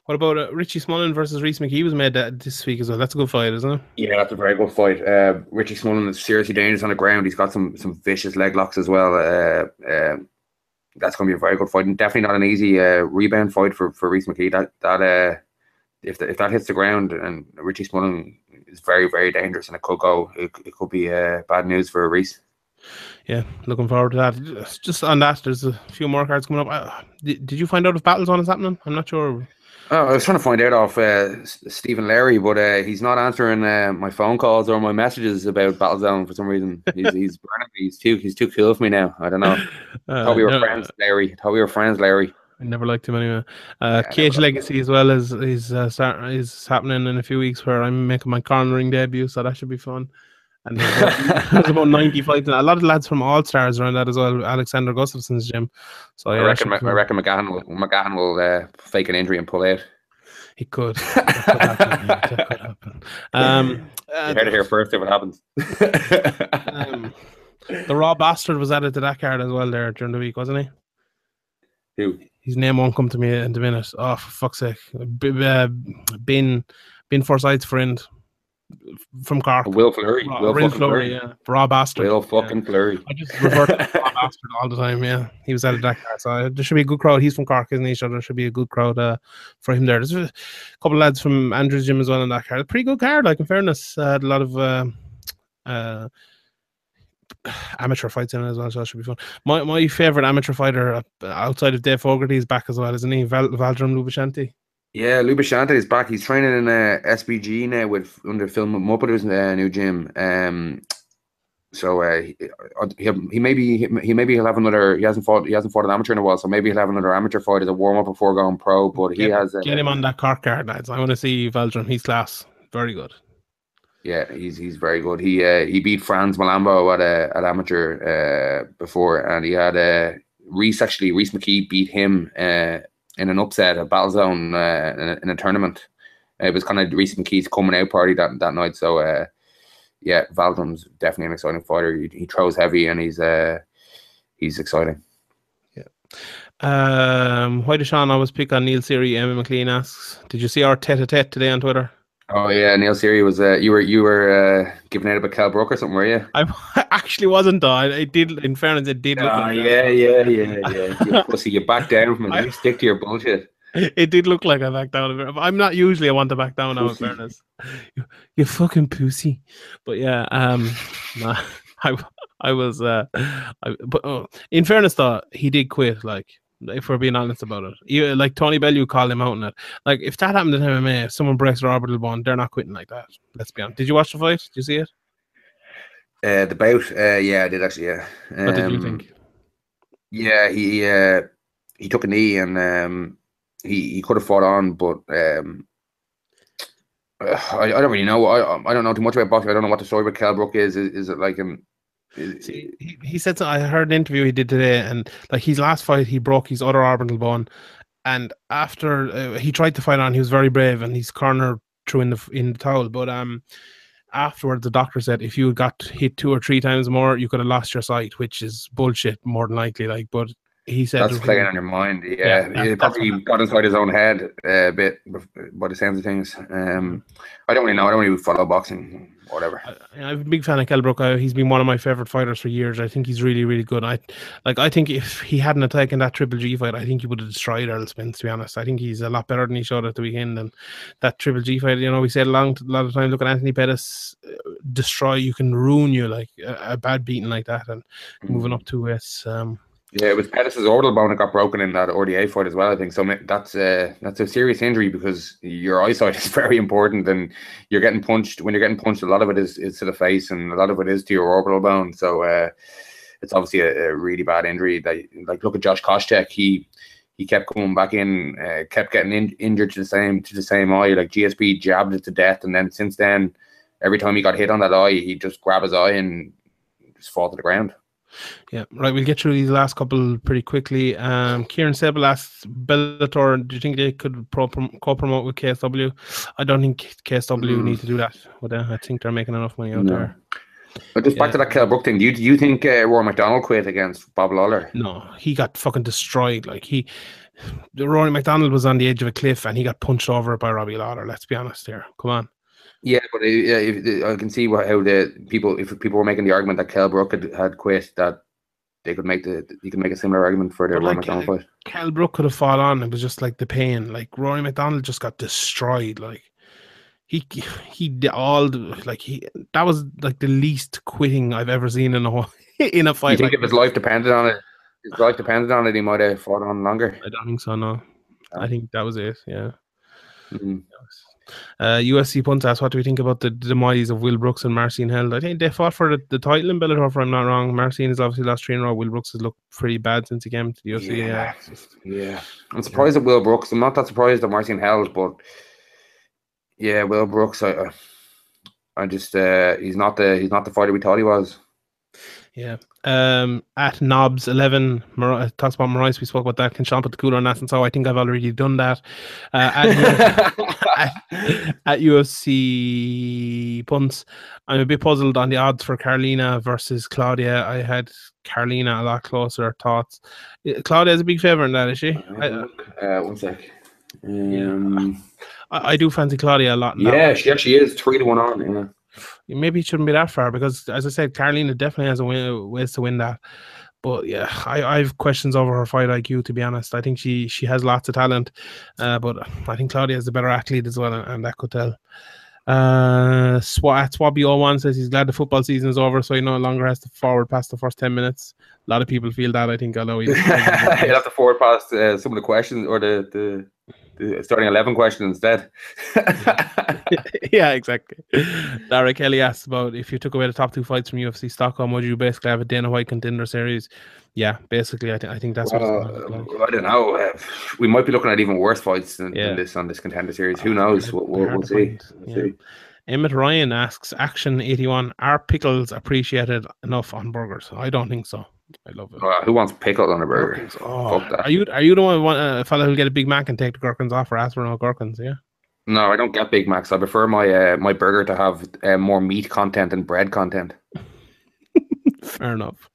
What about uh, Richie Smullen versus Rhys McKee was made that this week as well? That's a good fight, isn't it? Yeah, that's a very good fight. Uh, Richie Smullen is seriously dangerous on the ground. He's got some some vicious leg locks as well. Uh, um that's going to be a very good fight, and definitely not an easy uh, rebound fight for for Rhys McKee. That that uh, if the, if that hits the ground and Richie Smullen is very very dangerous, and it could go. It, it could be uh, bad news for Rhys. Yeah, looking forward to that. Just on that, there's a few more cards coming up. Uh, did, did you find out if Battle Zone is happening? I'm not sure. Oh, I was trying to find out off uh, Stephen Larry, but uh, he's not answering uh, my phone calls or my messages about Battlezone for some reason. He's, he's burning me. He's too he's too cool for me now. I don't know. Uh, Thought we were no, friends, Larry. Thought we were friends, Larry. I never liked him anyway. Uh, Yeah, Cage Legacy as well is is uh, start, is happening in a few weeks where I'm making my cornering debut, so that should be fun. And there's about, there's about 90 fights. and A lot of lads from All Stars around that as well. Alexander Gustafsson's gym. So yeah, I reckon I reckon McGahan will McGahan will uh, fake an injury and pull out. he could. That could happen. yeah, that could happen. Um, uh, you heard it here first if it happens. um, the Raw Bastard was added to that card as well there during the week, wasn't he? Who? His name won't come to me in a minute. Oh, for fuck's sake. B- uh, Ben, Ben Forsyth's friend from Cork. Will Flurry. Raw, Will Fleury, Flurry. yeah. Raw Bastard. Will yeah. fucking Flurry. I just refer to Raw Bastard all the time, yeah. He was added to that card. So uh, there should be a good crowd. He's from Cork, isn't he? So there should be a good crowd uh, for him there. There's a couple of lads from Andrew's gym as well in that card. Pretty good card, like in fairness. Uh, had a lot of uh, uh, amateur fights in it as well, so that should be fun. My my favorite amateur fighter outside of Dave Fogarty is back as well, isn't he? Val- Lubashanti. Yeah, Lubashante is back. He's training in uh, SBG now with under Phil Mulpeter's uh, new gym. Um, so uh, he, uh, he maybe he maybe he'll have another. He hasn't fought. He hasn't fought an amateur in a while, so maybe he'll have another amateur fight as a warm up before going pro. But he Get- has. Uh, Get him on that Cork card, lads. I want to see Valdram. He's class. Very good. Yeah, he's he's very good. He uh, he beat Franz Malambo at a at amateur uh, before, and he had uh, Rhys actually Rhys McKee beat him uh, in an upset at Battlezone uh, in, a, in a tournament. It was kind of Rhys McKee's coming out party that that night. So uh, yeah, Valdram's definitely an exciting fighter. He, he throws heavy and he's uh he's exciting. Yeah. Um, why does Sean always pick on Neil Seery? Emma McLean asks, Did you see our tete a tete today on Twitter? Oh yeah, Neil Seery was uh, you were you were uh, giving out about Kell Brook or something, were you? I actually wasn't, though. I- It did, in fairness, it did look Oh like yeah, yeah, yeah, yeah. You pussy, you back down from it. You stick to your bullshit. It did look like I backed down. a bit. I'm not usually I want to back down now, in fairness. You, you fucking pussy. But yeah, um, nah, I, I was, uh, I, but uh, in fairness, though, he did quit. Like, if we're being honest about it, you, like Tony Bellew called him out on it. Like, if that happened in MMA, if someone breaks their orbital bone, they're not quitting like that. Let's be honest. Did you watch the fight? Did you see it? Uh, the bout, uh, yeah, I did actually. Yeah. What did you Um, think? Yeah, he uh, he took a knee and um, he he could have fought on, but um, I, I don't really know. I I don't know too much about boxing. I don't know what the story with Kell Brook is. Is, is it like an? See, he, he said so, I heard an interview he did today, and like his last fight, he broke his other orbital bone, and after uh, he tried to fight on, he was very brave, and his corner threw in the in the towel. But um, afterwards, the doctor said if you got hit two or three times more, you could have lost your sight, which is bullshit more than likely. Like, but he said that's playing on your mind. Yeah, Yeah, probably got inside his own head a bit by the sounds of things. Um, I don't really know. I don't really follow boxing. Whatever. I- I'm a big fan of Kell Brook. I, he's been one of my favorite fighters for years. I think he's really, really good. I like. I think if he hadn't have taken that Triple G fight, I think he would have destroyed Errol Spence. To be honest, I think he's a lot better than he showed at the weekend. And that Triple G fight, you know, we said a long, a lot of time. Look at Anthony Pettis uh, destroy. You can ruin you like a, a bad beating like that. And moving up to it, um, Yeah, it was Pettis' orbital bone that got broken in that RDA fight as well. I think so. That's uh, that's a serious injury because your eyesight is very important, and you're getting punched. When you're getting punched, a lot of it is, is to the face, and a lot of it is to your orbital bone. So uh, it's obviously a, a really bad injury. That like look at Josh Koscheck. He he kept coming back in, uh, kept getting in, injured to the same to the same eye. Like GSP jabbed it to death, and then since then, every time he got hit on that eye, he just grab his eye and just fall to the ground. Yeah, right. We'll get through these last couple pretty quickly. Um, Kieran Sable asks Bellator, do you think they could pro- co-promote with KSW? I don't think KSW Mm. need to do that. But uh, I think they're making enough money out No. there. But just back to that Kell Brook thing. Do you do you think uh, Rory MacDonald quit against Bob Lawler? No, he got fucking destroyed. Like he, Rory MacDonald was on the edge of a cliff and he got punched over by Robbie Lawler. Let's be honest here. Come on. Yeah, but uh, yeah, if, I can see what, how the people, if people were making the argument that Kell Brook had, had quit, that they could make the you could make a similar argument for their like, MacDonald uh, fight. Kell Brook could have fought on. It was just like the pain. Like Rory MacDonald just got destroyed. Like he he all like he that was like the least quitting I've ever seen in a whole- in a You fight. think Like if his life depended on it, his life depended on it, he might have fought on longer. I don't think so. No, I think that was it. Yeah. Mhm. Uh, UFC Punt asks, what do we think about the demise of Will Brooks and Marcin Held? I think they fought for the, the title in Bellator, if I'm not wrong. Marcin has obviously lost three in a row. Will Brooks has looked pretty bad since he came to the UFC. Yeah. Yeah, just- yeah. I'm surprised at Will Brooks. I'm not that surprised at Marcin Held, but yeah, Will Brooks. I, I- I just uh, he's not the he's not the fighter we thought he was. Yeah. Um, at Knobs eleven, Mar- talks about Maurice. We spoke about that. Can Sean put the cooler on that? And so I think I've already done that. Uh, at, at, at UFC punts, I'm a bit puzzled on the odds for Karolina versus Claudia. I had Karolina a lot closer. Thoughts? Uh, Claudia is a big favorite in that, is she? I, uh, one sec. Um, I, I do fancy Claudia a lot. in that yeah, she actually is three to one on. Yeah. Maybe it shouldn't be that far because, as I said, Karolina definitely has a win, ways to win that. But yeah, I, I have questions over her fight IQ. To be honest, I think she she has lots of talent, uh, but I think Claudia is a better athlete as well, and, and that could tell. Uh, Swat Swabby01 says he's glad the football season is over, so he no longer has to forward past the first ten minutes. A lot of people feel that. I think, although he You'll have to forward past uh, some of the questions or the, the, the starting eleven question instead. yeah, exactly. Lara Kelly asked about if you took away the top two fights from UFC Stockholm, would you basically have a Dana White contender series? Yeah, basically, I, th- I think that's what like. Uh, I don't know. Uh, we might be looking at even worse fights than, Yeah. than this on this contender series. Who knows? We'll, we'll, we'll see. We'll yeah. see. Emmett Ryan asks, Action 81, are pickles appreciated enough on burgers? I don't think so. I love it. Uh, who wants pickles on a burger? Gherkins, oh, Fuck that. are you are you the one want, uh, fella who'll get a Big Mac and take the gherkins off or ask for no gherkins? Yeah, No, I don't get Big Macs. I prefer my uh, my burger to have uh, more meat content and bread content. fair enough.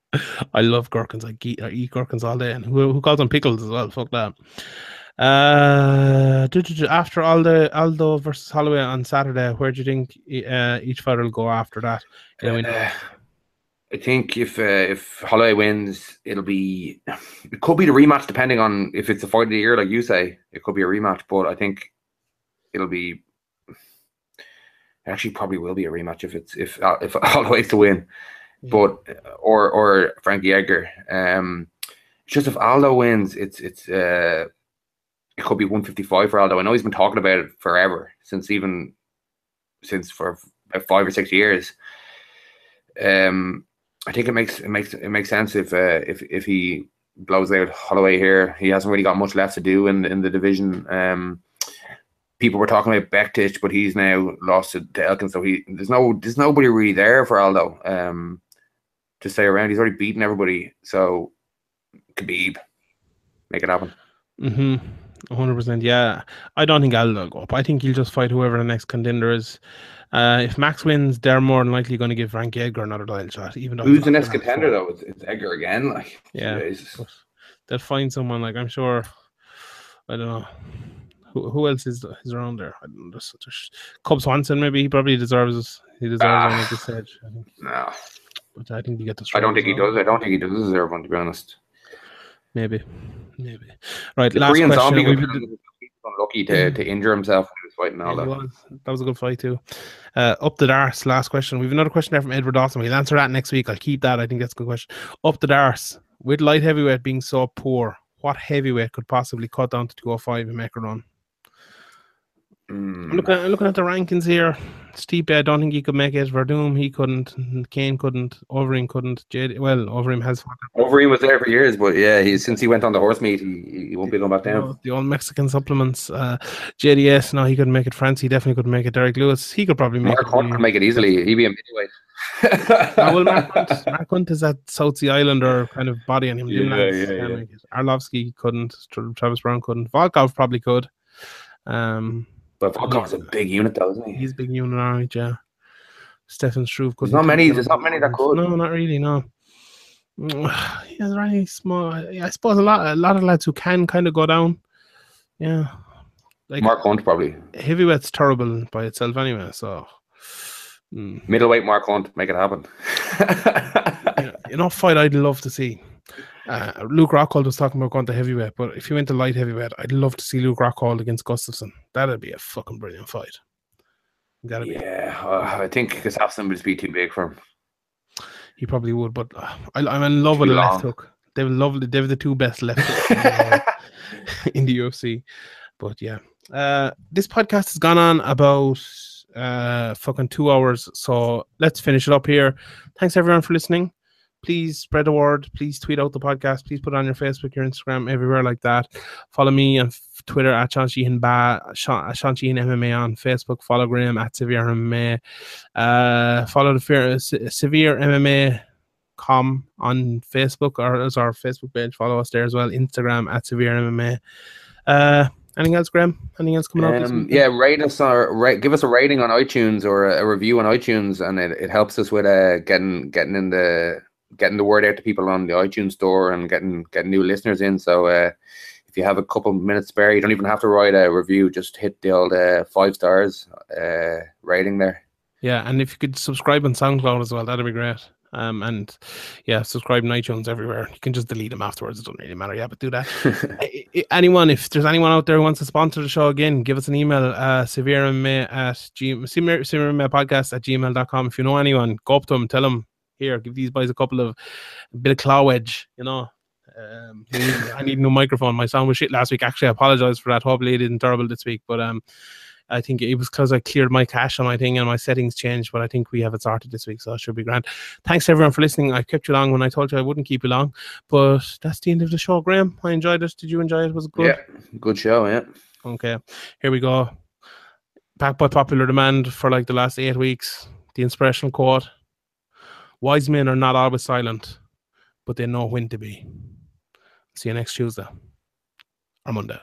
I love gherkins. I eat, I eat gherkins all day. And who, who calls them pickles as well? Fuck that. Uh, after Aldo, Aldo versus Holloway on Saturday, where do you think uh, each fighter will go after that? You know, we know- Uh, I think if uh, if Holloway wins, it'll be it could be the rematch depending on if it's a fight of the year, like you say. It could be a rematch, but I think it'll be actually probably will be a rematch if it's if uh, if Holloway's to win, Yeah. but or or Frankie Edgar. Um, it's just if Aldo wins, it's it's uh, it could be one fifty five for Aldo. I know he's been talking about it forever since even since for about five or six years. Um, I think it makes it makes it makes sense if uh, if if he blows out Holloway here. He hasn't really got much left to do in in the division. Um, people were talking about Bektic, but he's now lost to, to Elkin, so he there's no there's nobody really there for Aldo. Um, to stay around, he's already beaten everybody. So Khabib, make it happen. Mm-hmm. 100%. Yeah. I don't think Aldo will go up. I think he'll just fight whoever the next contender is. Uh, if Max wins, they're more than likely going to give Frankie Edgar another title shot. Even though Who's the next contender though? It's, it's Edgar again. Like Yeah. They'll find someone like I'm sure. I don't know. Who, who else is is around there? I don't know. There's, there's Cub Swanson, maybe he probably deserves he deserves Ah. one at this stage. I think, No, but I think you get the. I don't think he does. I don't think he does deserve one to be honest. Maybe, maybe. Right, The last Korean question. zombie unlucky to, to injure himself was fighting Yeah, was. That was a good fight too. Uh, up the Darce, last question. We've another question there from Edward Dawson. We'll answer that next week. I'll keep that. I think that's a good question. Up the Darce, with light heavyweight being so poor, what heavyweight could possibly cut down to 205 and make a run? Mm. I'm looking, I'm looking at the rankings here. Stipe, I don't think he could make it. Werdum, he couldn't. Cain couldn't. Overeem couldn't. Jade, well, Overeem has Overeem was there for years, but yeah, he since he went on the horse meat, he, he won't be going back down. No, the old Mexican supplements. Uh, JDS, no, he couldn't make it. France, he definitely couldn't make it. Derrick Lewis, he could probably make Mark it. Hunt could make it easily. He'd be a middleweight. Ah, well, Mark Hunt, Mark Hunt is that South Sea Islander kind of body on him. Yeah, yeah, can yeah. Arlovsky couldn't. Travis Browne couldn't. Volkov probably could. Um, but Volkov's a big unit, though, isn't he? he's a big unit, alright, yeah. Stefan Struve couldn't. many- there's not many that could. No, not really. No. Yeah, there's really small. I suppose a lot, a lot of lads who can kind of go down. Yeah, like Mark Hunt probably heavyweight's terrible by itself anyway. So, mm. middleweight. Mark Hunt, make it happen. you know, fight I'd love to see. Uh, Luke Rockhold was talking about going to heavyweight, but if he went to light heavyweight, I'd love to see Luke Rockhold against Gustafsson. That'd be a fucking brilliant fight. That'd be. yeah, uh, I think Gustafsson would just be too big for him. He probably would, but uh, I, I'm in love with a left hook. They were lovely. They were the two best left hooks in, the, in the UFC. But yeah, Uh, this podcast has gone on about uh fucking two hours, so let's finish it up here. Thanks everyone for listening. Please spread the word. Please tweet out the podcast. Please put it on your Facebook, your Instagram, everywhere like that. Follow me on Twitter at Sean Sheehan Ba, Sean, Sean Sheehan MMA on Facebook. Follow Graham at Severe MMA. Uh, follow the Fear, Severe MMA com on Facebook or as our Facebook page. Follow us there as well. Instagram at Severe MMA. Uh, anything else, Graham? Anything else coming Um, weekend? yeah, rate us or rate, give us a rating on iTunes or a, a review on iTunes, and it, it helps us with uh, getting getting in the getting the word out to people on the iTunes store and getting getting new listeners in. So uh, if you have a couple minutes spare, you don't even have to write a review. Just hit the old uh, five stars uh, rating there. Yeah, and if you could subscribe on SoundCloud as well, that'd be great. Um, and yeah, subscribe on iTunes everywhere. You can just delete them afterwards. It doesn't really matter. Yeah, but do that. Anyone, if there's anyone out there who wants to sponsor the show again, give us an email, uh, severemma at g- severe MMA podcast at gmail.com. If you know anyone, go up to them, tell them, here, give these boys a couple of, a bit of claw edge, you know. Um, I need- I need a new microphone. My sound was shit last week. Actually, I apologize for that. Hopefully, it isn't terrible this week. But um, I think it was because I cleared my cache on my thing and my settings changed. But I think we have it sorted this week, so it should be grand. Thanks everyone for listening. I kept you long when I told you I wouldn't keep you long, but that's the end of the show. Graham, I enjoyed it. Did you enjoy it? Was it good? Yeah, good show. Yeah. Okay, here we go. Back by popular demand for like the last eight weeks. The inspirational quote: "Wise men are not always silent, but they know when to be." See you next Tuesday or Monday.